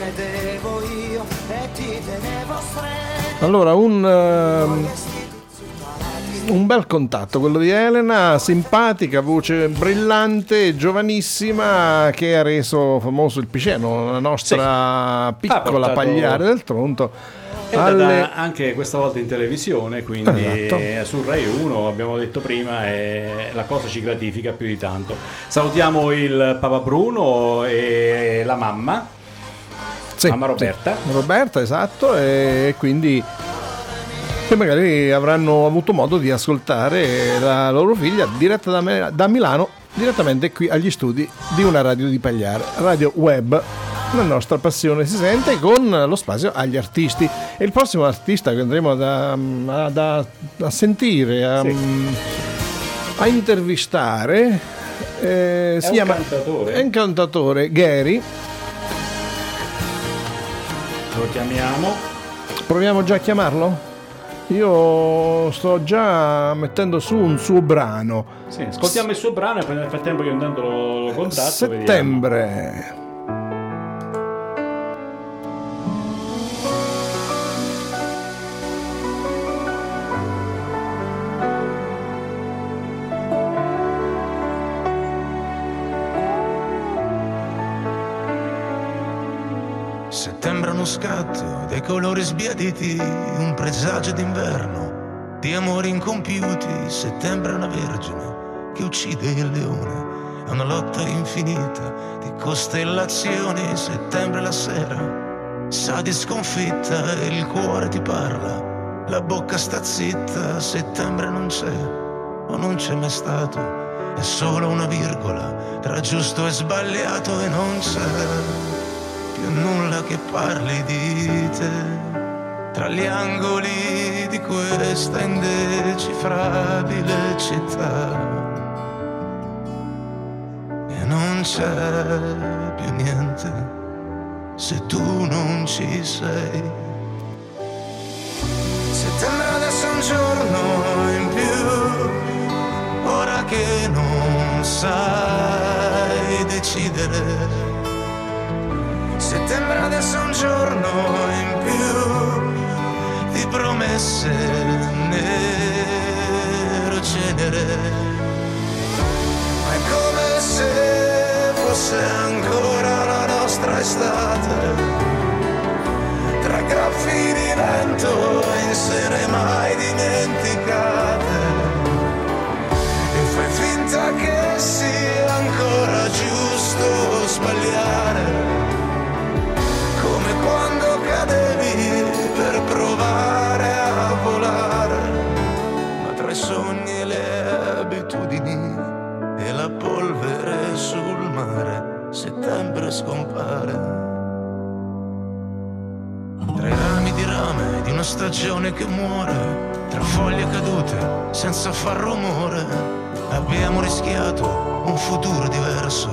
Speaker 4: Credevo io e ti tenevo stretto
Speaker 3: Allora, un, ehm, un bel contatto quello di Elena, simpatica, voce brillante, giovanissima, che ha reso famoso il Piceno, la nostra piccola
Speaker 2: portato-
Speaker 3: pagliare del Tronto.
Speaker 2: È
Speaker 3: alle-
Speaker 2: andata anche questa volta in televisione, quindi
Speaker 3: Esatto.
Speaker 2: su Rai 1, abbiamo detto prima, e la cosa ci gratifica più di tanto. Salutiamo il Papa Bruno e la mamma,
Speaker 3: Sì,
Speaker 2: mamma Roberta.
Speaker 3: sì, Roberta, esatto, e quindi che magari avranno avuto modo di ascoltare la loro figlia diretta da, me- da Milano, direttamente qui agli studi di una radio di Pagliare, Radio Web La nostra passione si sente con lo spazio agli artisti. E il prossimo artista che andremo da- a, da- a sentire, a, a intervistare, eh, si chiama
Speaker 2: cantatore?
Speaker 3: è un cantatore Gary.
Speaker 2: Lo chiamiamo.
Speaker 3: Proviamo già a chiamarlo? Io sto già mettendo su un suo brano.
Speaker 2: Sì, ascoltiamo il suo brano e poi nel frattempo io intanto lo, lo contatto. vediamo.
Speaker 3: Settembre.
Speaker 6: Settembre uno scatto dei colori sbiaditi, un presagio d'inverno, di amori incompiuti. Settembre una vergine che uccide il leone, è una lotta infinita di costellazioni. Settembre la sera, sa di sconfitta e il cuore ti parla, la bocca sta zitta. Settembre non c'è o non c'è mai stato, è solo una virgola tra giusto e sbagliato e non c'è più nulla che parli di te. Tra gli angoli di questa indecifrabile città. E non c'è più niente se tu non ci sei. Settembre adesso un giorno in più ora che non sai decidere Settembre adesso un giorno in più di promesse nero cenere. Ma è come se fosse ancora la nostra estate. Tra graffi di vento in sere mai dimenticate. E fai finta che sia ancora giusto sbagliare una stagione che muore, tra foglie cadute senza far rumore, abbiamo rischiato un futuro diverso.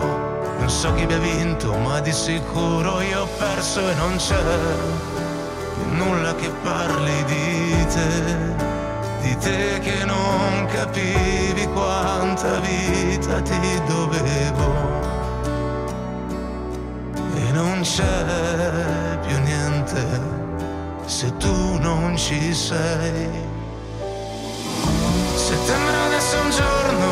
Speaker 6: Non so chi abbia vinto, ma di sicuro io ho perso e non c'è nulla che parli di te, di te che non capivi quanta vita ti dovevo. E non c'è più niente se tu ci sei. Settembre adesso è un giorno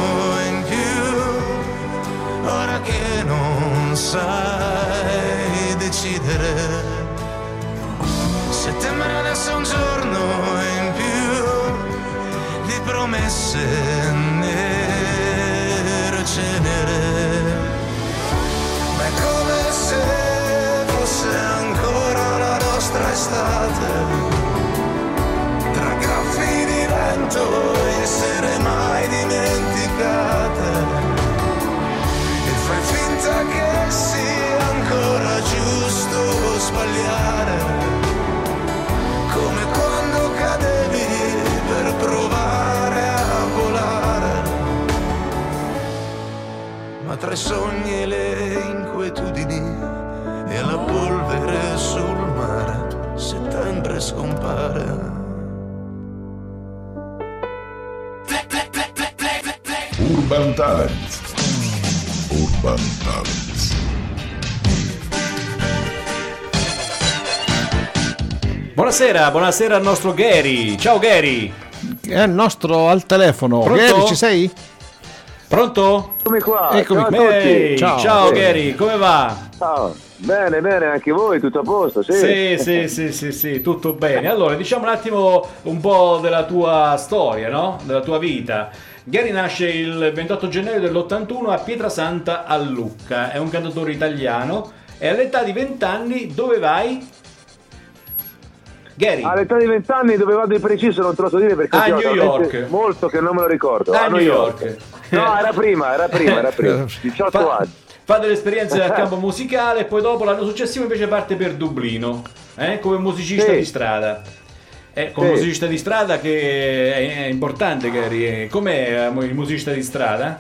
Speaker 6: in più, ora che non sai decidere. Settembre adesso è un giorno in più di promesse nero cenere. È come se fosse ancora la nostra estate di vento e sere mai dimenticate e fai finta che sia ancora giusto sbagliare. Come quando cadevi per provare a volare. Ma tra i sogni e le inquietudini e la polvere sul mare settembre scompare
Speaker 7: Talent. Urban Talent.
Speaker 2: Buonasera, buonasera al nostro Gary. Ciao Gary.
Speaker 3: È il nostro al telefono.
Speaker 2: Pronto?
Speaker 3: Gary, ci sei?
Speaker 2: Pronto?
Speaker 8: Eccomi qua,
Speaker 3: Eccomi
Speaker 8: ciao.
Speaker 2: Ehi,
Speaker 3: Ciao.
Speaker 2: ciao. Gary, come va?
Speaker 8: Ciao. Bene, bene, anche voi, tutto a posto, sì.
Speaker 2: Sì, sì, sì, sì, sì, tutto bene. Allora, diciamo un attimo un po' della tua storia, no? Della tua vita. Gary nasce il 28 gennaio dell'81 a Pietrasanta a Lucca, è un cantatore italiano e all'età di 20 anni dove vai? Gary,
Speaker 8: All'età di 20 anni dove vado di preciso non te lo so dire perché
Speaker 2: A
Speaker 8: ho
Speaker 2: New York.
Speaker 8: molto che non me lo ricordo.
Speaker 2: a New York.
Speaker 8: No, era prima, era prima, era prima. 18
Speaker 2: Fa-
Speaker 8: anni.
Speaker 2: fate l'esperienza del campo musicale e poi dopo l'anno successivo invece parte per Dublino, eh, come musicista
Speaker 8: Sì.
Speaker 2: di strada. Eh, come
Speaker 8: Sì.
Speaker 2: musicista di strada che è, è importante, Gary. Com'è eh, il musicista di strada?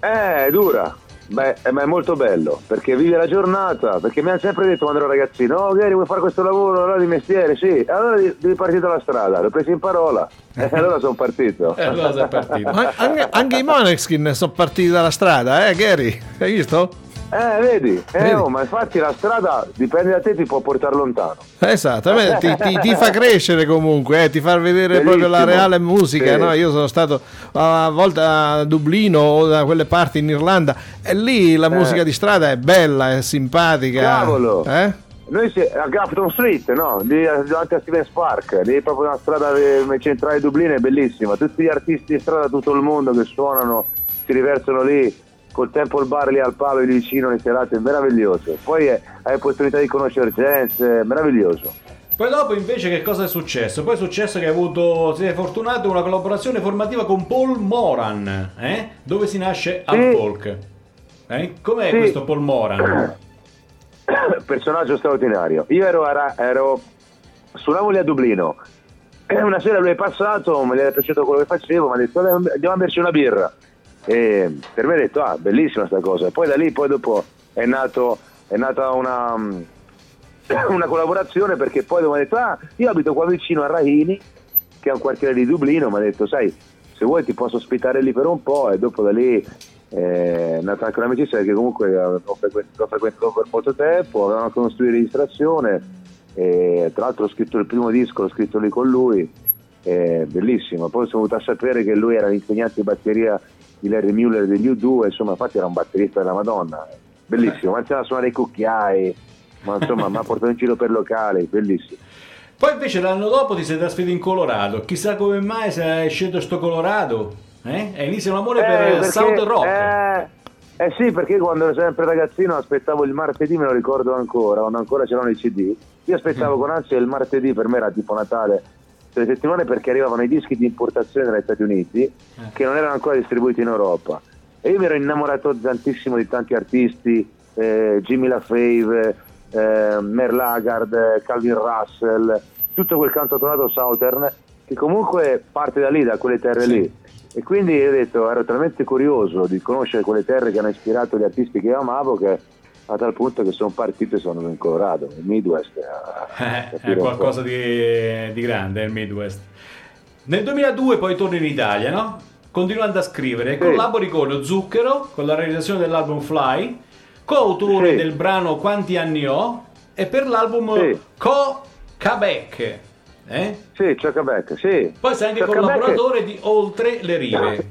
Speaker 8: Eh, è dura. Beh, eh, ma è molto bello perché vivi la giornata. Perché mi hanno sempre detto quando ero ragazzino: Oh, Gary, vuoi fare questo lavoro allora di mestiere? Sì, allora devi partire dalla strada. L'ho preso in parola e allora sono partito.
Speaker 2: E allora sei partito.
Speaker 3: Ma anche, anche i Moneskin sono partiti dalla strada, eh, Gary? Hai visto?
Speaker 8: Eh, vedi? Eh,
Speaker 3: Vedi?
Speaker 8: oh, ma infatti la strada dipende da te, ti può portare lontano.
Speaker 3: Esatto, a me ti, ti- ti fa crescere comunque, eh, ti fa vedere proprio la
Speaker 8: Bellissimo.
Speaker 3: reale musica.
Speaker 8: Sì.
Speaker 3: no? Io sono stato a volte a Dublino o da quelle parti in Irlanda e lì la musica di strada è bella, è simpatica.
Speaker 8: Eh. Cavolo!
Speaker 3: Eh?
Speaker 8: Noi si- a Grafton Street, no? Lì eh, davanti a Stevens Park, lì è proprio una strada eh, centrale di Dublino, è bellissima. Tutti gli artisti di strada da tutto il mondo che suonano, si riversano lì, col tempo il bar lì al palo lì vicino, le serate, è meraviglioso. Poi eh, hai opportunità di conoscere gente, meraviglioso.
Speaker 2: Poi dopo invece che cosa è successo? Poi è successo che hai avuto, sei fortunato, una collaborazione formativa con Paul Moran, eh? dove si nasce al
Speaker 8: Sì.
Speaker 2: folk. Eh? Com'è
Speaker 8: Sì.
Speaker 2: questo Paul Moran?
Speaker 8: personaggio straordinario. Io ero, a Ra- ero suonavo lì a Dublino. E una sera lui è passato, mi era piaciuto quello che facevo, mi ha detto "Dai, andiamo a berci una birra. E per me ha detto, ah, bellissima sta cosa. Poi da lì, poi dopo è, nato, è nata una, una collaborazione perché poi mi ha detto, ah, io abito qua vicino a Rahini, che è un quartiere di Dublino, mi ha detto, sai, se vuoi ti posso ospitare lì per un po' e dopo da lì eh, è nata anche un'amicizia perché comunque frequent- l'ho frequentato per molto tempo, avevamo anche uno studio di registrazione e tra l'altro ho scritto il primo disco, l'ho scritto lì con lui, è bellissimo. Poi sono venuto a sapere che lui era l'insegnante di batteria di Larry Mueller degli U2, insomma infatti era un batterista della Madonna, bellissimo, ma c'era a suonare i cucchiai, ma insomma mi ha portato in giro per locali, bellissimo.
Speaker 2: Poi invece l'anno dopo ti sei trasferito in Colorado. Chissà come mai se hai scelto sto Colorado. Eh? E inizia un amore per
Speaker 8: perché-
Speaker 2: South Rock.
Speaker 8: Eh, eh sì, perché quando ero sempre ragazzino aspettavo il martedì, me lo ricordo ancora, quando ancora c'erano i CD. Io aspettavo
Speaker 2: Mm.
Speaker 8: con ansia il martedì, per me era tipo Natale, tre settimane perché arrivavano i dischi di importazione dagli Stati Uniti
Speaker 2: Eh.
Speaker 8: che non erano ancora distribuiti in Europa. E io mi ero innamorato tantissimo di tanti artisti, eh, Jimmy LaFave, eh, Merle Haggard, eh, Calvin Russell, tutto quel cantautorato Southern che comunque parte da lì, da quelle terre
Speaker 2: Sì.
Speaker 8: lì. E quindi ho detto, ero talmente curioso di conoscere quelle terre che hanno ispirato gli artisti che io amavo che a tal punto che sono partito e sono in Colorado, in Midwest. a-
Speaker 2: Eh, è qualcosa di, di grande il Midwest. Nel 2002 poi torni in Italia, no? Continuando a scrivere,
Speaker 8: Sì.
Speaker 2: collabori con Zucchero con la realizzazione dell'album Fly, coautore
Speaker 8: Sì.
Speaker 2: del brano Quanti anni ho e per l'album
Speaker 8: Sì.
Speaker 2: Co Quebec. Eh?
Speaker 8: Sì, Chuck Beck, sì.
Speaker 2: Poi sei anche
Speaker 8: Chuck
Speaker 2: collaboratore di Oltre le rive.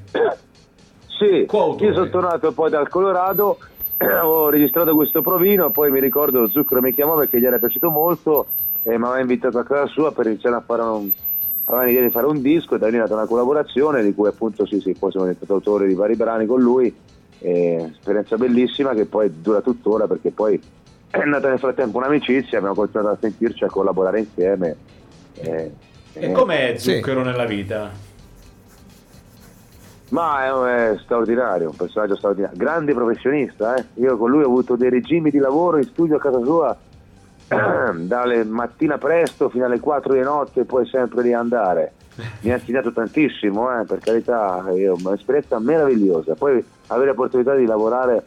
Speaker 8: Sì,
Speaker 2: Coautore.
Speaker 8: io sono tornato poi dal Colorado, ho registrato questo provino, poi mi ricordo Zucchero mi chiamò perché gli era piaciuto molto e mi aveva invitato a casa sua per iniziare a fare un, aveva l'idea di fare un disco e da lì è nata una collaborazione di cui appunto sì, sì, poi sono diventato autore di vari brani con lui, e esperienza bellissima che poi dura tuttora perché poi è nata nel frattempo un'amicizia, abbiamo continuato a sentirci, a collaborare insieme. E,
Speaker 2: E com'è
Speaker 3: Sì.
Speaker 2: Zucchero nella vita?
Speaker 8: Ma è, è straordinario, un personaggio straordinario, grande professionista. eh. Io con lui ho avuto dei regimi di lavoro in studio a casa sua dalle mattina presto fino alle 4 di notte e poi sempre lì andare. Mi ha insegnato tantissimo, eh, per carità, io, un'esperienza meravigliosa. Poi avere l'opportunità di lavorare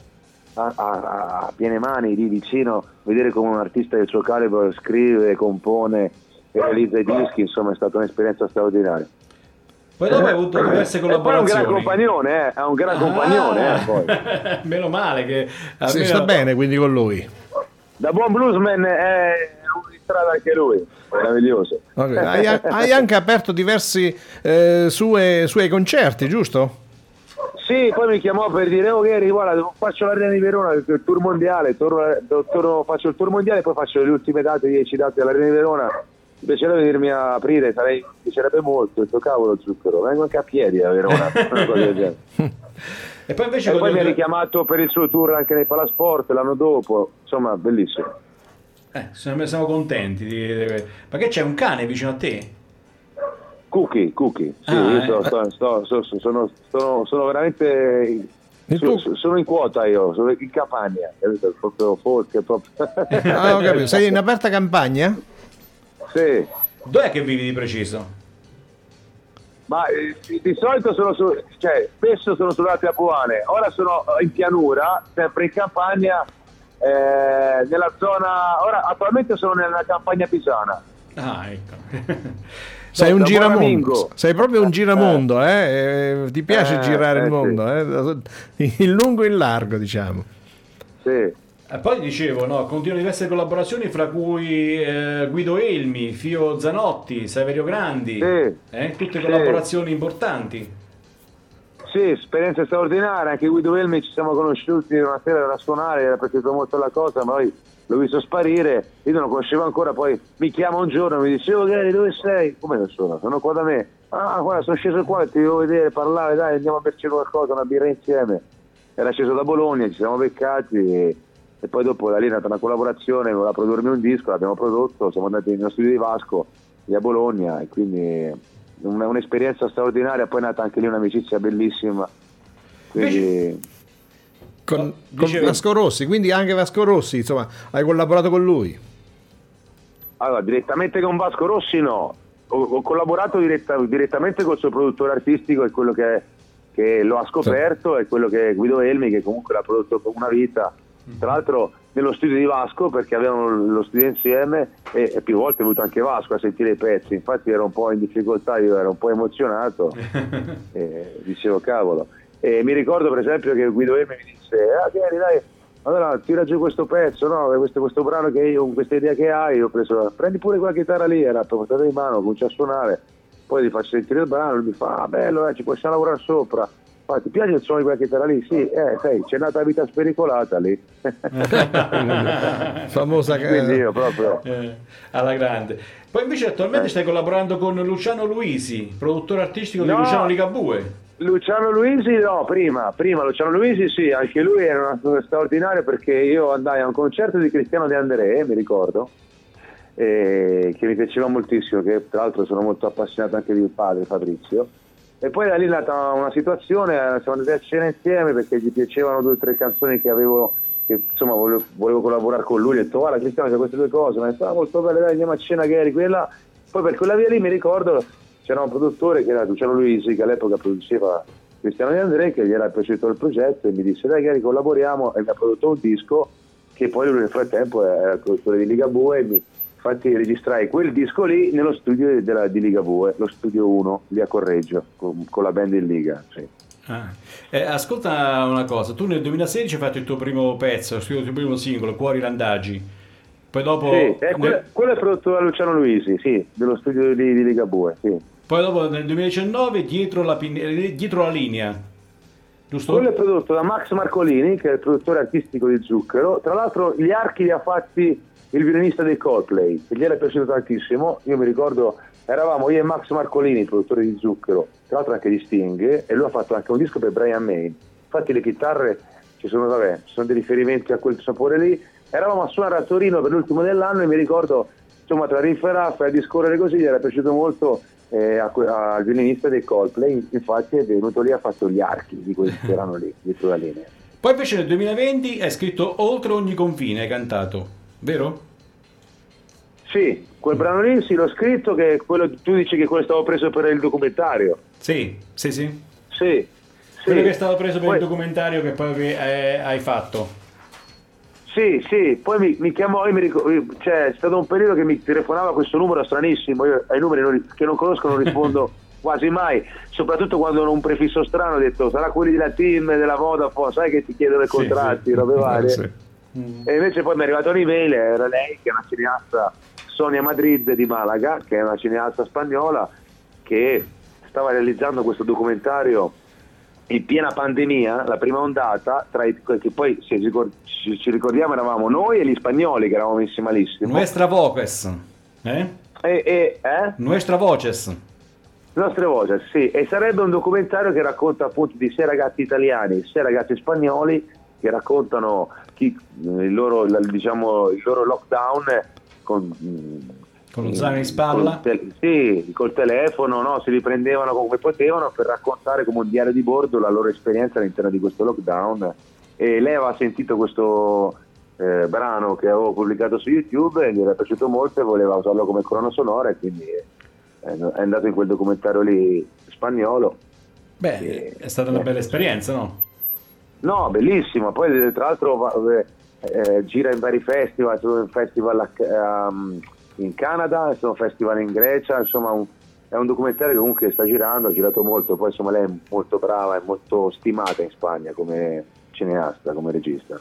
Speaker 8: a, a- a piene mani lì vicino, vedere come un artista del suo calibro scrive, compone realizza i dischi, insomma è stata un'esperienza straordinaria.
Speaker 2: Poi dopo hai avuto diverse
Speaker 8: E poi è un
Speaker 2: collaborazioni.
Speaker 8: gran compagnone, eh, è un gran compagnone. eh, poi.
Speaker 2: Ah, Meno male che
Speaker 3: Si sta bene quindi con lui.
Speaker 8: Da buon bluesman è un di strada anche lui, meraviglioso.
Speaker 3: Ok, Hai, hai anche aperto diversi eh, sue- suoi concerti, giusto?
Speaker 8: Sì, poi mi chiamò per dire, oh Gary, guarda, faccio l'arena di Verona, il il tour mondiale, torno- torno- faccio il tour mondiale, poi faccio le ultime date, 10 date all'arena di Verona. Mi piacerebbe venirmi a aprire, sarei, mi piacerebbe molto, questo cavolo zucchero, vengo anche a piedi a Verona, una cosa del genere.
Speaker 2: E poi invece
Speaker 8: E poi mi ha richiamato per il suo tour anche nei Palasport l'anno dopo, insomma, bellissimo.
Speaker 2: Eh, siamo, contenti. Di... Ma che c'è un cane vicino a te?
Speaker 8: Cookie, cookie, sì,
Speaker 2: Ah,
Speaker 8: io
Speaker 2: eh.
Speaker 8: sto- sto- sto- sto- sono, sono- sono veramente
Speaker 3: Il
Speaker 8: Sono, in quota io, sono in Campania, capito? Proprio folk, proprio.
Speaker 3: Ah, ho capito. Sei in aperta campagna?
Speaker 8: Sì.
Speaker 2: Dov'è che vivi di preciso?
Speaker 8: Ma eh, di, solito sono su, cioè, spesso sono sulle Alpi Apuane, ora sono in pianura, sempre in campagna, eh, nella zona, ora attualmente sono nella campagna pisana.
Speaker 2: Ah, ecco.
Speaker 3: Sei un giramondo. Sei proprio un giramondo, eh? Eh, Ti piace
Speaker 8: Eh,
Speaker 3: girare
Speaker 8: eh,
Speaker 3: il mondo, eh? In lungo e in largo, diciamo.
Speaker 8: Sì.
Speaker 2: E poi dicevo, no, continuano diverse collaborazioni, fra cui eh, Guido Elmi, Fio Zanotti, Saverio Grandi,
Speaker 8: Sì.
Speaker 2: eh, tutte
Speaker 8: Sì.
Speaker 2: collaborazioni importanti.
Speaker 8: Sì, esperienze straordinarie, anche Guido Elmi ci siamo conosciuti una sera da suonare, era piaciuta molto la cosa, ma poi l'ho visto sparire, io non lo conoscevo ancora, poi mi chiama un giorno e mi dice, oh Gary dove sei? Come non sono? Sono qua da me. Ah, guarda, sono sceso qua, ti devo vedere, parlare, dai, andiamo a berci qualcosa, una birra insieme. Era sceso da Bologna, ci siamo beccati e, e poi dopo da lì è nata una collaborazione, voleva produrmi un disco, l'abbiamo prodotto, siamo andati nello studio di Vasco, lì a Bologna e quindi una- un'esperienza straordinaria, poi è nata anche lì un'amicizia bellissima. Quindi
Speaker 3: Con, con Vasco Rossi, quindi anche Vasco Rossi, insomma, hai collaborato con lui.
Speaker 8: allora, direttamente con Vasco Rossi no, ho, ho collaborato diretta- direttamente col suo produttore artistico e quello che, che lo ha scoperto è quello che è Guido Elmi che comunque l'ha prodotto per una vita. Tra l'altro nello studio di Vasco perché avevano lo studio insieme e, e più volte è venuto anche Vasco a sentire i pezzi, infatti ero un po' in difficoltà, io ero un po' emozionato e dicevo cavolo. E mi ricordo per esempio che Guido Elmi mi disse, ah Gary dai, allora tira giù questo pezzo, no? questo, questo brano che io, con questa idea che hai, ho preso, prendi pure quella chitarra lì, era portata in mano, comincia a suonare, poi gli faccio sentire il brano, lui mi fa, ah bello, eh, ci possiamo lavorare sopra. Fa, ti piace il suono di quella chitarra lì? Sì, eh, sai, c'è nata vita spericolata lì.
Speaker 3: Famosa
Speaker 8: Quindi io proprio...
Speaker 2: Eh, alla grande. Poi invece attualmente stai collaborando con Luciano Luisi, produttore artistico di
Speaker 8: No.
Speaker 2: Luciano Ligabue.
Speaker 8: Luciano Luisi no, prima, prima Luciano Luisi sì, anche lui era una cosa straordinaria perché io andai a un concerto di Cristiano De André, mi ricordo, eh, che mi piaceva moltissimo, che tra l'altro sono molto appassionato anche di padre Fabrizio. E poi da lì è nata una situazione, eh, siamo andati a cena insieme perché gli piacevano due o tre canzoni che avevo, che insomma volevo, volevo collaborare con lui, ho detto guarda Cristiano c'è queste due cose, ma è molto belle, dai andiamo a cena Gary, quella. Poi per quella via lì mi ricordo c'era un produttore che era Luciano Luisi che all'epoca produceva Cristiano De André che gli era piaciuto il progetto e mi disse dai Gary collaboriamo e mi ha prodotto un disco che poi lui nel frattempo era il produttore di Ligabue e mi, infatti registrai quel disco lì nello studio della, di Ligabue, lo studio 1 lì a Correggio con, con la band in Liga. Sì.
Speaker 2: Ah. Eh, ascolta una cosa, tu nel 2016 hai fatto il tuo primo pezzo, hai scritto il tuo primo singolo, Cuori Randaggi. Poi dopo,
Speaker 8: Sì, eh, quello, quello è prodotto da Luciano Luisi, sì, dello studio di, di Ligabue, sì.
Speaker 2: poi dopo nel 2019 dietro la, eh, dietro la linea. Giusto?
Speaker 8: Quello è prodotto da Max Marcolini, che è il produttore artistico di Zucchero. Tra l'altro gli archi li ha fatti il violinista dei Coldplay, che gli era piaciuto tantissimo. Io mi ricordo, eravamo io e Max Marcolini, produttore di Zucchero, tra l'altro anche di Sting, e lui ha fatto anche un disco per Brian May. Infatti le chitarre ci sono, vabbè, sono dei riferimenti a quel sapore lì. Eravamo a suonare a Torino per l'ultimo dell'anno e mi ricordo, insomma, tra riff e a discorrere così, gli era piaciuto molto eh, al violinista dei Coldplay, infatti è venuto lì e ha fatto gli archi di quelli che erano lì, dietro la linea.
Speaker 2: Poi invece nel 2020 hai scritto Oltre ogni confine, hai cantato, vero?
Speaker 8: Sì, quel brano lì sì, l'ho scritto, che quello, tu dici che quello stavo preso per il documentario.
Speaker 2: Sì, sì, sì.
Speaker 8: Sì.
Speaker 2: Quello
Speaker 8: sì.
Speaker 2: che è stato preso per
Speaker 8: Poi-
Speaker 2: il documentario che poi eh, hai fatto.
Speaker 8: Sì, sì, poi mi, mi chiamò, io mi ricor- cioè, è stato un periodo che mi telefonava questo numero stranissimo, io ai numeri non che non conosco non rispondo quasi mai, soprattutto quando hanno un prefisso strano, ho detto sarà quelli della team, della Vodafone, sai che ti chiedono i
Speaker 2: Sì,
Speaker 8: contratti,
Speaker 2: sì.
Speaker 8: robe varie.
Speaker 3: Eh, sì.
Speaker 8: E invece poi mi è arrivata un'email, era lei che è una cineasta Sonia Madrid di Malaga, che è una cineasta spagnola che stava realizzando questo documentario in piena pandemia, la prima ondata, tra i, che poi se ci ricor- ci, ci ricordiamo eravamo noi e gli spagnoli che eravamo messi malissimo.
Speaker 2: Nuestra Voces. Eh?
Speaker 8: E, e, eh?
Speaker 2: Nuestra Voces.
Speaker 8: Nostre voci, sì, e sarebbe un documentario che racconta appunto di sei ragazzi italiani, sei ragazzi spagnoli che raccontano chi- il, loro, diciamo, il loro lockdown con, mh,
Speaker 2: Con lo zaino in spalla?
Speaker 8: Col sì, col telefono, no? si riprendevano come potevano per raccontare come un diario di bordo la loro esperienza all'interno di questo lockdown. E lei aveva sentito questo eh, brano che avevo pubblicato su YouTube e gli era piaciuto molto e voleva usarlo come colonna sonora e quindi eh, è andato in quel documentario lì spagnolo.
Speaker 2: Beh, è stata una bella esperienza, no?
Speaker 8: No, bellissimo. Poi tra l'altro eh, eh, gira in vari festival, sono festival ehm, in Canada, sono festival in Grecia, insomma un- è un documentario che comunque sta girando, ha girato molto, poi insomma lei è molto brava, è molto stimata in Spagna come cineasta, come regista.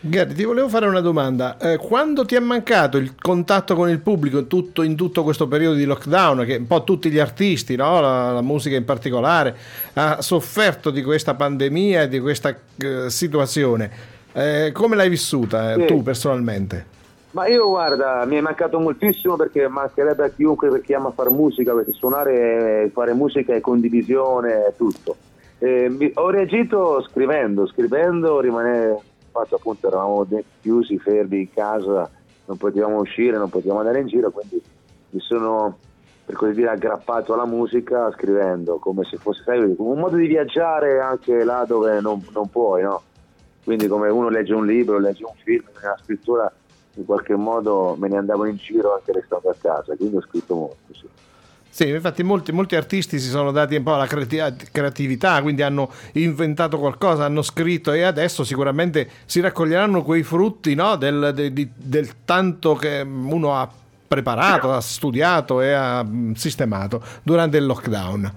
Speaker 3: Gary, ti volevo fare una domanda. Eh, quando ti è mancato il contatto con il pubblico in tutto, in tutto questo periodo di lockdown, che un po' tutti gli artisti, no? la, la musica in particolare, ha sofferto di questa pandemia e di questa eh, situazione, eh, come l'hai vissuta eh,
Speaker 8: Sì.
Speaker 3: tu personalmente?
Speaker 8: Ma io guarda, mi è mancato moltissimo perché mancherebbe a chiunque che ama fare musica, perché suonare, fare musica è condivisione, è tutto. Eh, ho reagito scrivendo, scrivendo rimane fatto appunto eravamo chiusi, fermi in casa, non potevamo uscire, non potevamo andare in giro, quindi mi sono per così dire aggrappato alla musica scrivendo, come se fosse sai, un modo di viaggiare anche là dove non, non puoi, no? Quindi come uno legge un libro, legge un film, nella scrittura in qualche modo me ne andavo in giro anche restando a casa, quindi ho scritto molto, sì.
Speaker 3: Sì, infatti molti, molti artisti si sono dati un po' alla creati- creatività, quindi hanno inventato qualcosa, hanno scritto e adesso sicuramente si raccoglieranno quei frutti no, del, de- di- del tanto che uno ha preparato, ha studiato e ha mm, sistemato durante il lockdown.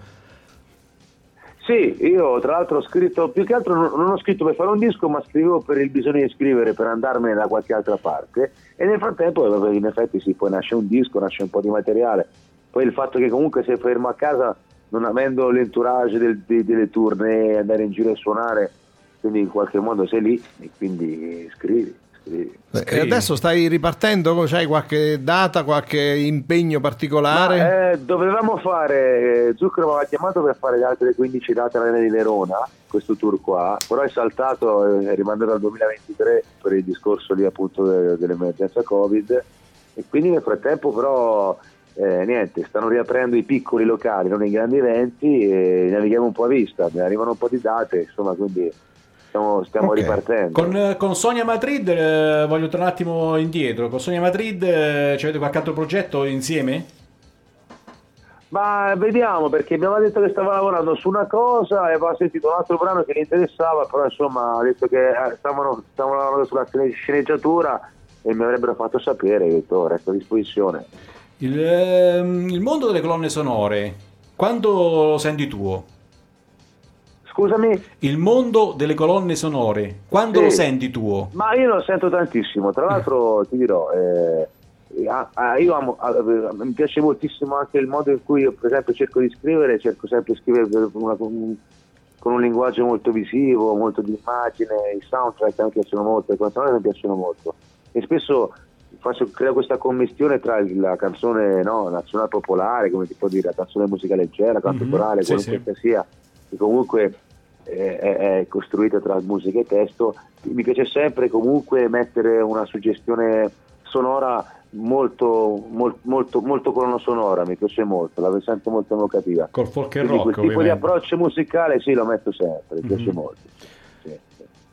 Speaker 8: Sì, io tra l'altro ho scritto, più che altro non, ho scritto per fare un disco, ma scrivevo per il bisogno di scrivere, per andarmene da qualche altra parte e nel frattempo in effetti sì, poi nasce un disco, nasce un po' di materiale, poi il fatto che comunque sei fermo a casa non avendo l'entourage del- de- delle tournée, andare in giro a suonare, quindi in qualche modo sei lì e quindi scrivi, scrivi.
Speaker 3: E adesso stai ripartendo, c'hai qualche data, qualche impegno particolare?
Speaker 8: Ma, eh, dovevamo fare, eh, Zucchero mi aveva chiamato per fare le altre 15 date all'Arena di Verona, questo tour qua, però è saltato, eh, è rimandato al 2023 per il discorso lì appunto de- dell'emergenza Covid e quindi nel frattempo però eh, niente, stanno riaprendo i piccoli locali, non i grandi eventi e navighiamo un po' a vista, ne arrivano un po' di date, insomma quindi stiamo, stiamo
Speaker 3: Ok.
Speaker 8: ripartendo.
Speaker 2: Con, con Sonia Madrid, eh, voglio tornare un attimo indietro. Con Sonia Madrid, eh, ci avete qualche altro progetto insieme?
Speaker 8: Ma vediamo perché mi aveva detto che stava lavorando su una cosa e aveva sentito un altro brano che gli interessava, però insomma ha detto che eh, stavano, stavano lavorando sulla scene- sceneggiatura e mi avrebbero fatto sapere, ho detto "Oh, resto a disposizione.
Speaker 2: Il, ehm, il mondo delle colonne sonore, quando lo senti tuo?
Speaker 8: Scusami,
Speaker 2: Il mondo delle colonne sonore, quando
Speaker 8: Sì.
Speaker 2: lo senti tuo?
Speaker 8: ma io lo sento tantissimo, tra l'altro ti dirò, eh, io amo, mi piace moltissimo anche il modo in cui io per esempio cerco di scrivere, cerco sempre di scrivere una- con, un, linguaggio molto visivo, molto di immagine, i soundtrack me piacciono molto, le canzoni mi piacciono molto e spesso faccio, creo questa commistione tra la canzone no, nazionale popolare, come si può dire, la canzone musica leggera, cantatorale,
Speaker 2: Mhm, sì,
Speaker 8: qualunque essa sia, che comunque è, è costruita tra musica e testo. Mi piace sempre comunque mettere una suggestione sonora molto, mol- molto, molto colonna sonora, mi piace molto, la sento molto evocativa.
Speaker 2: Col folk e rock,
Speaker 8: quel tipo di
Speaker 2: ovviamente.
Speaker 8: approccio musicale sì, lo metto sempre, mi piace
Speaker 2: Mhm.
Speaker 8: molto.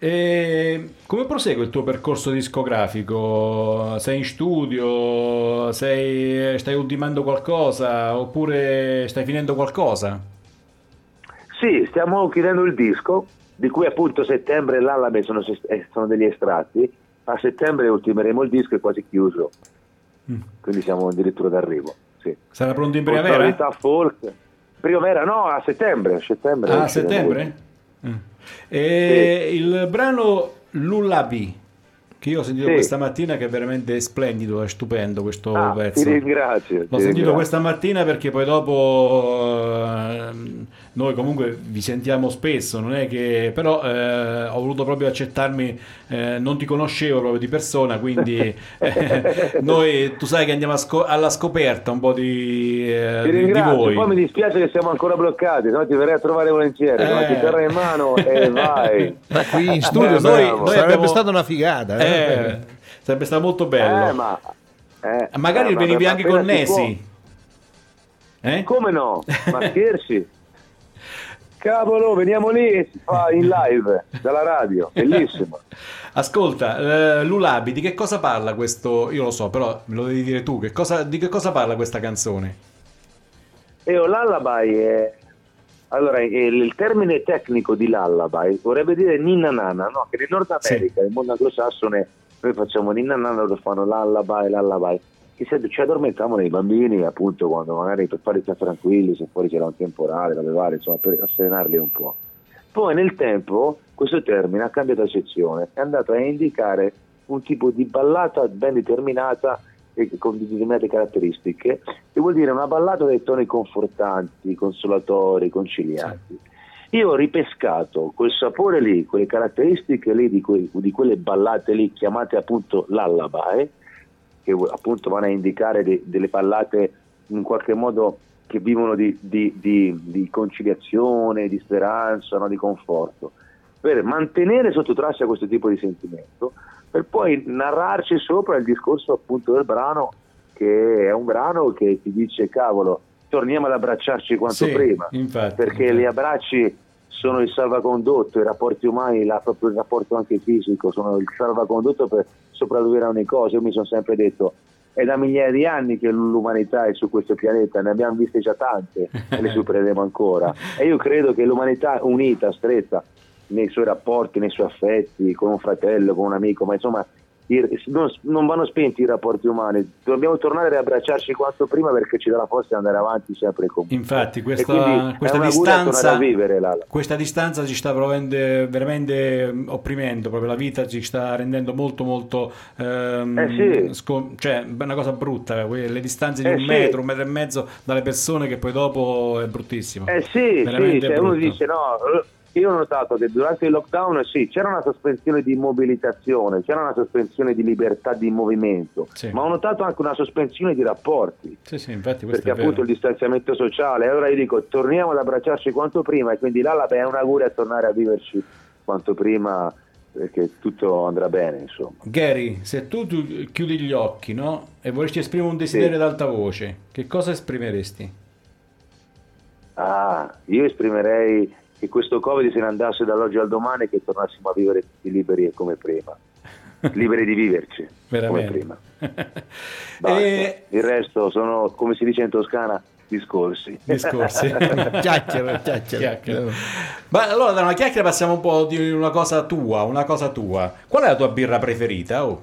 Speaker 2: E come prosegue il tuo percorso discografico? Sei in studio? Sei, stai ultimando qualcosa? Oppure stai finendo qualcosa?
Speaker 8: Sì, stiamo chiudendo il disco, di cui appunto settembre e l'Alabe sono, eh, sono degli estratti. A settembre ultimeremo il disco e quasi chiuso,
Speaker 2: Mm.
Speaker 8: quindi siamo addirittura d'arrivo. Sì.
Speaker 2: Sarà pronto in primavera?
Speaker 8: folk. Primavera, no, a settembre. A settembre,
Speaker 2: Ah, a settembre? Mm. E il brano Lullaby, che io ho sentito
Speaker 8: Sì.
Speaker 2: questa mattina, che è veramente splendido, è stupendo questo
Speaker 8: Ah,
Speaker 2: pezzo.
Speaker 8: ti ringrazio.
Speaker 2: L'ho
Speaker 8: ti
Speaker 2: sentito
Speaker 8: ringrazio.
Speaker 2: questa mattina perché poi dopo ehm, noi comunque vi sentiamo spesso, non è che però eh, ho voluto proprio accettarmi, eh, non ti conoscevo proprio di persona, quindi eh, noi tu sai che andiamo a sco- alla scoperta un po' di, eh,
Speaker 8: Ti
Speaker 2: di- di voi.
Speaker 8: poi mi dispiace che siamo ancora bloccati, no? ti verrei a trovare volentieri,
Speaker 2: Eh.
Speaker 8: chitarra in mano e vai.
Speaker 3: Ma qui in studio
Speaker 2: Beh,
Speaker 3: sarebbe-
Speaker 2: noi- noi
Speaker 3: sarebbe
Speaker 2: abbiamo-
Speaker 3: stata una figata. eh?
Speaker 2: Eh, sarebbe stato molto bello.
Speaker 8: Eh, ma Eh,
Speaker 2: Magari
Speaker 8: eh, ma-
Speaker 2: venivi
Speaker 8: ma
Speaker 2: anche
Speaker 8: appena
Speaker 2: con
Speaker 8: si può-
Speaker 2: Nesi. Eh?
Speaker 8: Come no? Ma scherzi? Cavolo, veniamo lì e si fa in live dalla radio, bellissimo.
Speaker 2: Ascolta, eh, Lulabi, di che cosa parla questo? Io lo so, però me lo devi dire tu. Che cosa- di che cosa parla questa canzone?
Speaker 8: E un lullaby è... Allora, il il termine tecnico di lullaby vorrebbe dire ninna nana, no? Che in Nord America, nel mondo anglosassone, noi facciamo ninna nana, loro fanno lullaby, lullaby. Che se ci addormentiamo nei bambini, appunto, quando magari per farli stare tranquilli, se fuori c'era un temporale, robe varie, insomma, per asserenarli un po'. Poi nel tempo questo termine ha cambiato accezione, è andato a indicare un tipo di ballata ben determinata con determinate caratteristiche, che vuol dire una ballata dai toni confortanti, consolatori, concilianti. Io ho ripescato quel sapore lì, quelle caratteristiche lì di, quei- di quelle ballate lì chiamate appunto lullaby, che appunto vanno a indicare de- delle ballate in qualche modo che vivono di, di- di- di conciliazione, di speranza, no? di conforto, per mantenere sotto traccia questo tipo di sentimento, per poi narrarci sopra il discorso appunto del brano, che è un brano che ti dice cavolo, torniamo ad abbracciarci quanto
Speaker 2: Sì,
Speaker 8: prima,
Speaker 2: infatti,
Speaker 8: perché
Speaker 2: infatti.
Speaker 8: gli abbracci sono il salvacondotto, i rapporti umani, la- proprio il rapporto anche fisico, sono il salvacondotto per sopravvivere a ogni cosa. Io mi sono sempre detto, è da migliaia di anni che l'umanità è su questo pianeta, ne abbiamo viste già tante e le supereremo ancora. E io credo che l'umanità unita, stretta, nei suoi rapporti, nei suoi affetti, con un fratello, con un amico, ma insomma non, non vanno spenti i rapporti umani, dobbiamo tornare ad abbracciarci quanto prima perché ci dà la forza di andare avanti sempre comunque.
Speaker 2: Infatti, questa, questa
Speaker 8: a
Speaker 2: distanza.
Speaker 8: a vivere.
Speaker 2: Questa distanza ci sta veramente, veramente mm, opprimendo, proprio la vita ci sta rendendo molto molto ehm,
Speaker 8: Eh sì.
Speaker 2: scom- cioè è una cosa brutta, que- le distanze di
Speaker 8: Eh
Speaker 2: un
Speaker 8: sì.
Speaker 2: metro, un metro e mezzo dalle persone che poi dopo è bruttissimo.
Speaker 8: Eh sì, sì, cioè uno dice no, eh, io ho notato che durante il lockdown sì, c'era una sospensione di mobilitazione, c'era una sospensione di libertà di movimento,
Speaker 2: Sì.
Speaker 8: ma ho notato anche una sospensione di rapporti.
Speaker 2: Sì, sì, infatti
Speaker 8: perché appunto il distanziamento sociale. Allora io dico torniamo ad abbracciarci quanto prima e quindi là è un augurio a tornare a viverci quanto prima perché tutto andrà bene insomma.
Speaker 2: Gary, se tu, tu chiudi gli occhi, no? E vorresti esprimere un desiderio
Speaker 8: Sì.
Speaker 2: ad alta voce, che cosa esprimeresti?
Speaker 8: Ah, io esprimerei che questo Covid se ne andasse dall'oggi al domani e che tornassimo a vivere tutti liberi e come prima. Liberi di viverci come
Speaker 2: Veramente.
Speaker 8: prima.
Speaker 2: E-
Speaker 8: Il resto sono, come si dice in Toscana, discorsi.
Speaker 2: Discorsi.
Speaker 3: Chiacchiere, chiacchiere.
Speaker 2: Chiacchiere. Ma allora da una chiacchiera passiamo un po' di una cosa tua, una cosa tua. Qual è la tua birra preferita? Oh.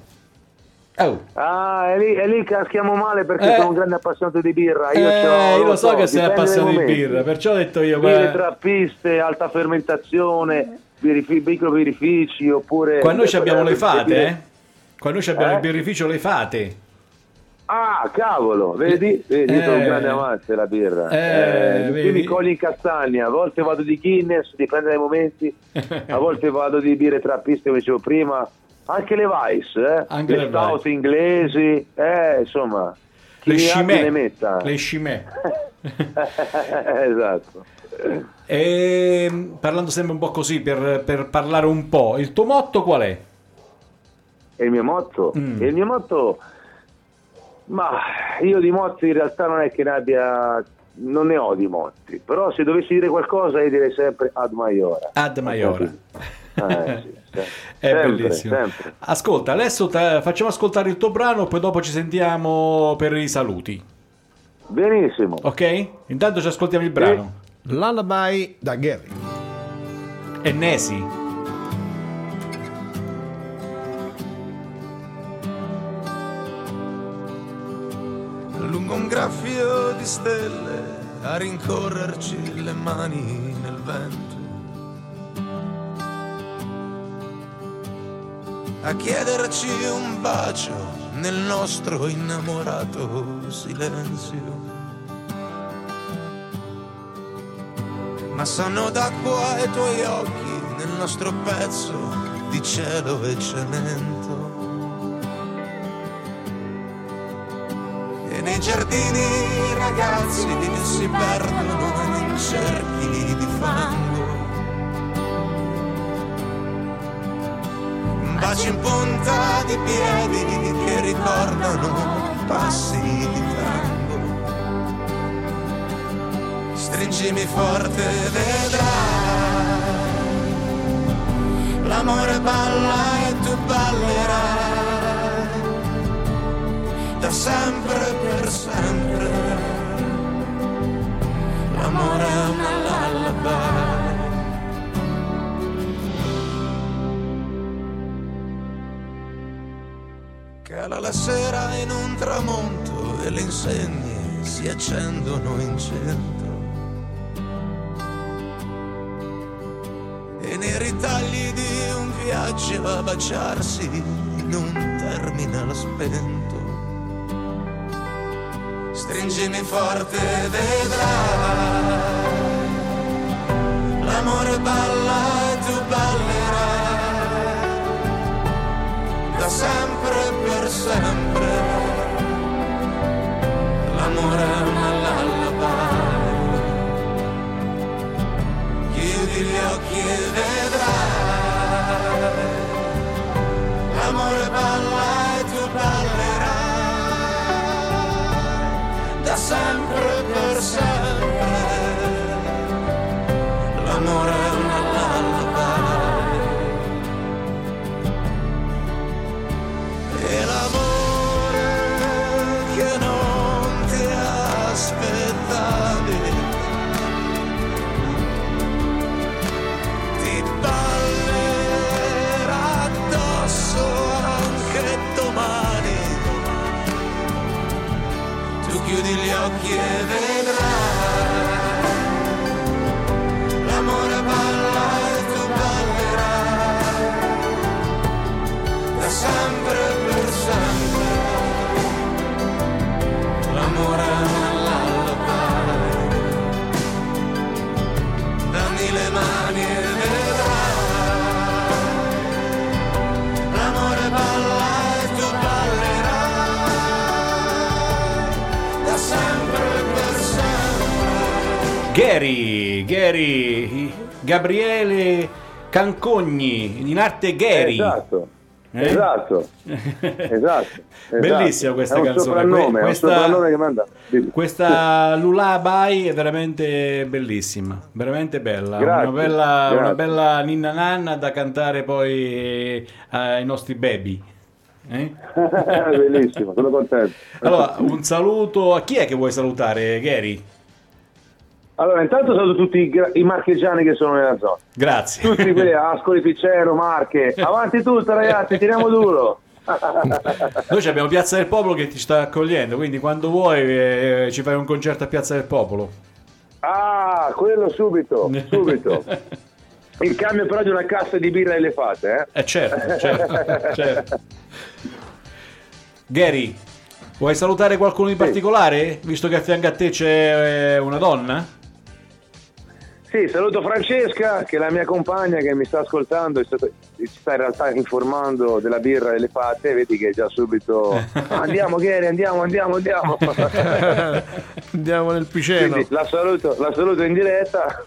Speaker 2: Oh.
Speaker 8: Ah, è lì, è lì caschiamo male perché
Speaker 2: Eh.
Speaker 8: sono un grande appassionato di birra. Io,
Speaker 2: Eh, io lo so
Speaker 8: so,
Speaker 2: che sei appassionato di birra, perciò ho detto io
Speaker 8: Birre trappiste, alta fermentazione, birrifi- microbirrifici oppure...
Speaker 2: qua noi ci abbiamo le
Speaker 8: eh,
Speaker 2: fate, eh? Qua noi abbiamo
Speaker 8: Eh?
Speaker 2: il birrificio le fate.
Speaker 8: Ah, cavolo, vedi? Vedi, io sono un
Speaker 2: Eh.
Speaker 8: grande amante della birra.
Speaker 2: Eh,
Speaker 8: Eh, mi cogli in castagna, a volte vado di Guinness, dipende dai momenti, a volte vado di birre trappiste, come dicevo prima, anche le Vice, eh?
Speaker 2: Anche
Speaker 8: le
Speaker 2: le
Speaker 8: inglesi, eh, insomma,
Speaker 2: Le
Speaker 8: chi ne
Speaker 2: scimè.
Speaker 8: metta.
Speaker 2: Le scimè.
Speaker 8: esatto.
Speaker 2: E mm, parlando sempre un po' così per, per parlare un po', il tuo motto qual è?
Speaker 8: Il mio motto?
Speaker 2: Mm.
Speaker 8: Il mio motto, ma io di motti in realtà non è che ne abbia, non ne ho di motti, però se dovessi dire qualcosa io direi sempre ad maiora.
Speaker 2: Ad Maiora.
Speaker 8: Eh, sì, sì.
Speaker 2: È
Speaker 8: Sempre,
Speaker 2: bellissimo.
Speaker 8: sempre.
Speaker 2: Ascolta, adesso te- facciamo ascoltare il tuo brano, poi dopo ci sentiamo per i saluti.
Speaker 8: Benissimo.
Speaker 2: Ok? Intanto ci ascoltiamo il brano.
Speaker 3: Lullaby da Gary.
Speaker 2: E Nesi.
Speaker 6: lungo un graffio di stelle a rincorrerci le mani nel vento. A chiederci un bacio nel nostro innamorato silenzio. Ma sanno d'acqua i tuoi occhi nel nostro pezzo di cielo e cemento. E nei giardini i ragazzi si perdono in cerchi di fango. Baci in punta di piedi che ricordano passi di tango. Stringimi forte, vedrai. L'amore balla e tu ballerai. Da sempre per sempre. L'amore è una lullaby. Cala la sera in un tramonto e le insegne si accendono in centro. E nei ritagli di un viaggio a baciarsi in un terminal spento. Stringimi forte, vedrai. L'amore balla sempre. L'amore è una lullaby. Chiudi gli occhi e vedrai. L'amore balla e tu ballerai. Da sempre chiudi
Speaker 2: Gary, Gary, Gabriele Cancogni, in arte Gary.
Speaker 8: Esatto.
Speaker 2: Eh?
Speaker 8: Esatto. esatto.
Speaker 2: Bellissima questa canzone. Questa-. Questa Lullaby è veramente bellissima, veramente bella.
Speaker 8: Grazie,
Speaker 2: una, bella
Speaker 8: grazie.
Speaker 2: una bella ninna nanna da cantare poi ai nostri baby. Eh?
Speaker 8: Bellissimo, sono contento.
Speaker 2: Allora, un saluto a chi è che vuoi salutare, Gary?
Speaker 8: Allora, intanto saluto tutti i, gra- i marchigiani che sono nella zona.
Speaker 2: Grazie.
Speaker 8: Tutti quelli, Ascoli, Pizzero, Marche. Avanti tutto, ragazzi, tiriamo duro.
Speaker 2: Noi abbiamo Piazza del Popolo che ti sta accogliendo, quindi quando vuoi eh, ci fai un concerto a Piazza del Popolo.
Speaker 8: Ah, quello subito, subito. Il cambio però di una cassa di birra elefate, eh?
Speaker 2: Eh certo, certo, certo. Gary, vuoi salutare qualcuno in particolare? Visto che a fianco a te c'è eh, una donna?
Speaker 8: Sì, saluto Francesca, che è la mia compagna che mi sta ascoltando e sta- ci sta in realtà informando della birra elefate, vedi che è già subito "Ah, andiamo Gary, andiamo, andiamo, andiamo.
Speaker 3: Andiamo nel piceno.
Speaker 8: Quindi la saluto, la saluto in diretta.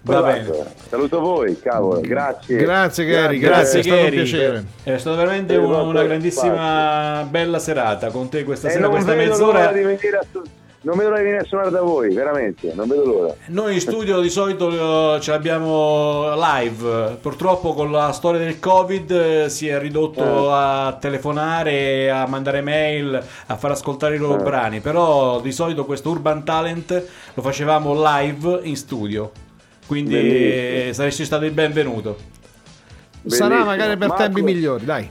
Speaker 2: Va bene.
Speaker 8: Saluto voi, cavolo, grazie.
Speaker 3: Grazie Gary,
Speaker 2: Grazie,
Speaker 3: grazie, è stato un piacere.
Speaker 2: È stata veramente una, una grandissima bella serata con te questa
Speaker 8: E
Speaker 2: sera,
Speaker 8: non
Speaker 2: questa
Speaker 8: vedo
Speaker 2: mezz'ora.
Speaker 8: l'ora di venire a su- non vedo l'ora di venire a suonare da voi, veramente, non vedo l'ora.
Speaker 2: Noi in studio di solito eh, ce l'abbiamo live, purtroppo con la storia del Covid eh, si è ridotto a telefonare, a mandare mail, a far ascoltare i loro
Speaker 8: Eh.
Speaker 2: brani, però di solito questo Urban Talent lo facevamo live in studio, quindi
Speaker 8: Bellissimo.
Speaker 2: eh, saresti stato il benvenuto.
Speaker 3: Sarà
Speaker 8: Bellissimo.
Speaker 3: magari per
Speaker 8: Marco,
Speaker 3: tempi migliori, dai.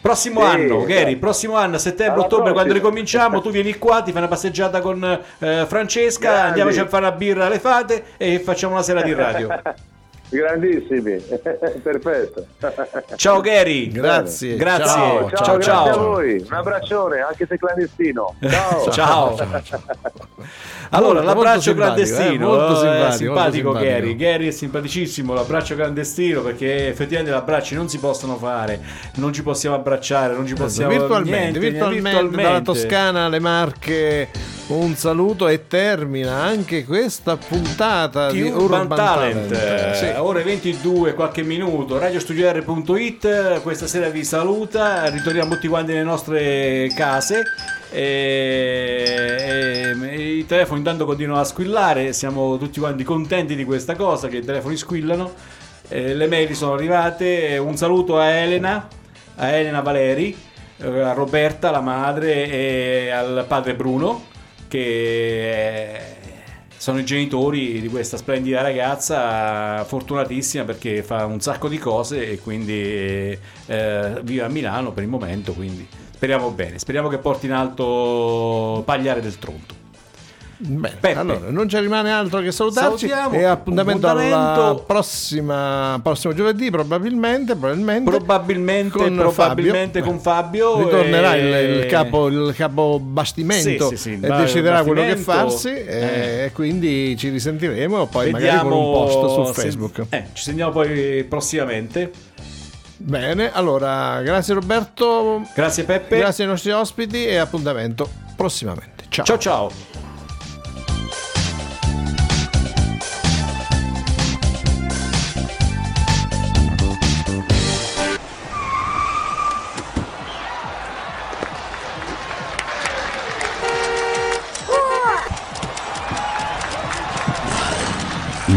Speaker 2: Prossimo
Speaker 8: Sì,
Speaker 2: anno, Gary,
Speaker 8: esatto.
Speaker 2: prossimo anno, a settembre,
Speaker 8: Alla
Speaker 2: ottobre, quando
Speaker 8: prossima.
Speaker 2: ricominciamo, tu vieni qua, ti fai una passeggiata con eh, Francesca,
Speaker 8: Grandi.
Speaker 2: andiamoci a fare una birra alle fate e facciamo una sera di radio.
Speaker 8: Grandissimi, perfetto.
Speaker 2: Ciao Gary.
Speaker 3: Grazie.
Speaker 2: Grazie.
Speaker 3: Ciao,
Speaker 8: Ciao,
Speaker 2: ciao.
Speaker 8: grazie
Speaker 2: ciao.
Speaker 8: a voi, un abbraccione, anche se clandestino. Ciao.
Speaker 2: Ciao. Allora,
Speaker 3: Molto,
Speaker 2: l'abbraccio
Speaker 3: molto simpatico,
Speaker 2: clandestino,
Speaker 3: eh, molto
Speaker 2: eh,
Speaker 3: simpatico,
Speaker 2: simpatico
Speaker 3: molto
Speaker 2: Gary. Gary è simpaticissimo, l'abbraccio clandestino perché effettivamente gli abbracci non si possono fare, non ci possiamo abbracciare, non ci possiamo
Speaker 3: virtualmente,
Speaker 2: niente,
Speaker 3: virtualmente,
Speaker 2: virtualmente.
Speaker 3: dalla Toscana alle Marche un saluto e termina anche questa puntata
Speaker 2: di
Speaker 3: di
Speaker 2: Urban,
Speaker 3: Urban,
Speaker 2: Talent,
Speaker 3: Talent. Sì.
Speaker 2: Ore 22 qualche minuto. Radiostudior.it questa sera vi saluta. Ritorniamo tutti quanti nelle nostre case. E, e i telefoni intanto continuano a squillare, siamo tutti quanti contenti di questa cosa, che i telefoni squillano. Eh, le mail sono arrivate, un saluto a Elena, a Elena Valeri, eh, a Roberta, la madre, e al padre Bruno, che eh, sono i genitori di questa splendida ragazza, fortunatissima perché fa un sacco di cose e quindi eh, vive a Milano per il momento, quindi speriamo bene, speriamo che porti in alto Pagliare del Tronto.
Speaker 3: Bene,
Speaker 2: Peppe.
Speaker 3: allora non ci rimane altro che salutarci
Speaker 2: Salutiamo.
Speaker 3: e appuntamento, alla prossima prossimo giovedì probabilmente probabilmente
Speaker 2: Probabilmente,
Speaker 3: con
Speaker 2: probabilmente
Speaker 3: Fabio.
Speaker 2: con Fabio.
Speaker 3: ritornerà
Speaker 2: e-
Speaker 3: il, capo il capo bastimento
Speaker 2: Sì, sì, sì,
Speaker 3: e deciderà quello che farsi
Speaker 2: eh.
Speaker 3: e quindi ci risentiremo poi magari
Speaker 2: Vediamo
Speaker 3: con un post su Facebook
Speaker 2: eh, ci sentiamo poi prossimamente.
Speaker 3: bene allora grazie Roberto
Speaker 2: Grazie Peppe.
Speaker 3: grazie ai nostri ospiti e appuntamento prossimamente ciao
Speaker 2: Ciao ciao.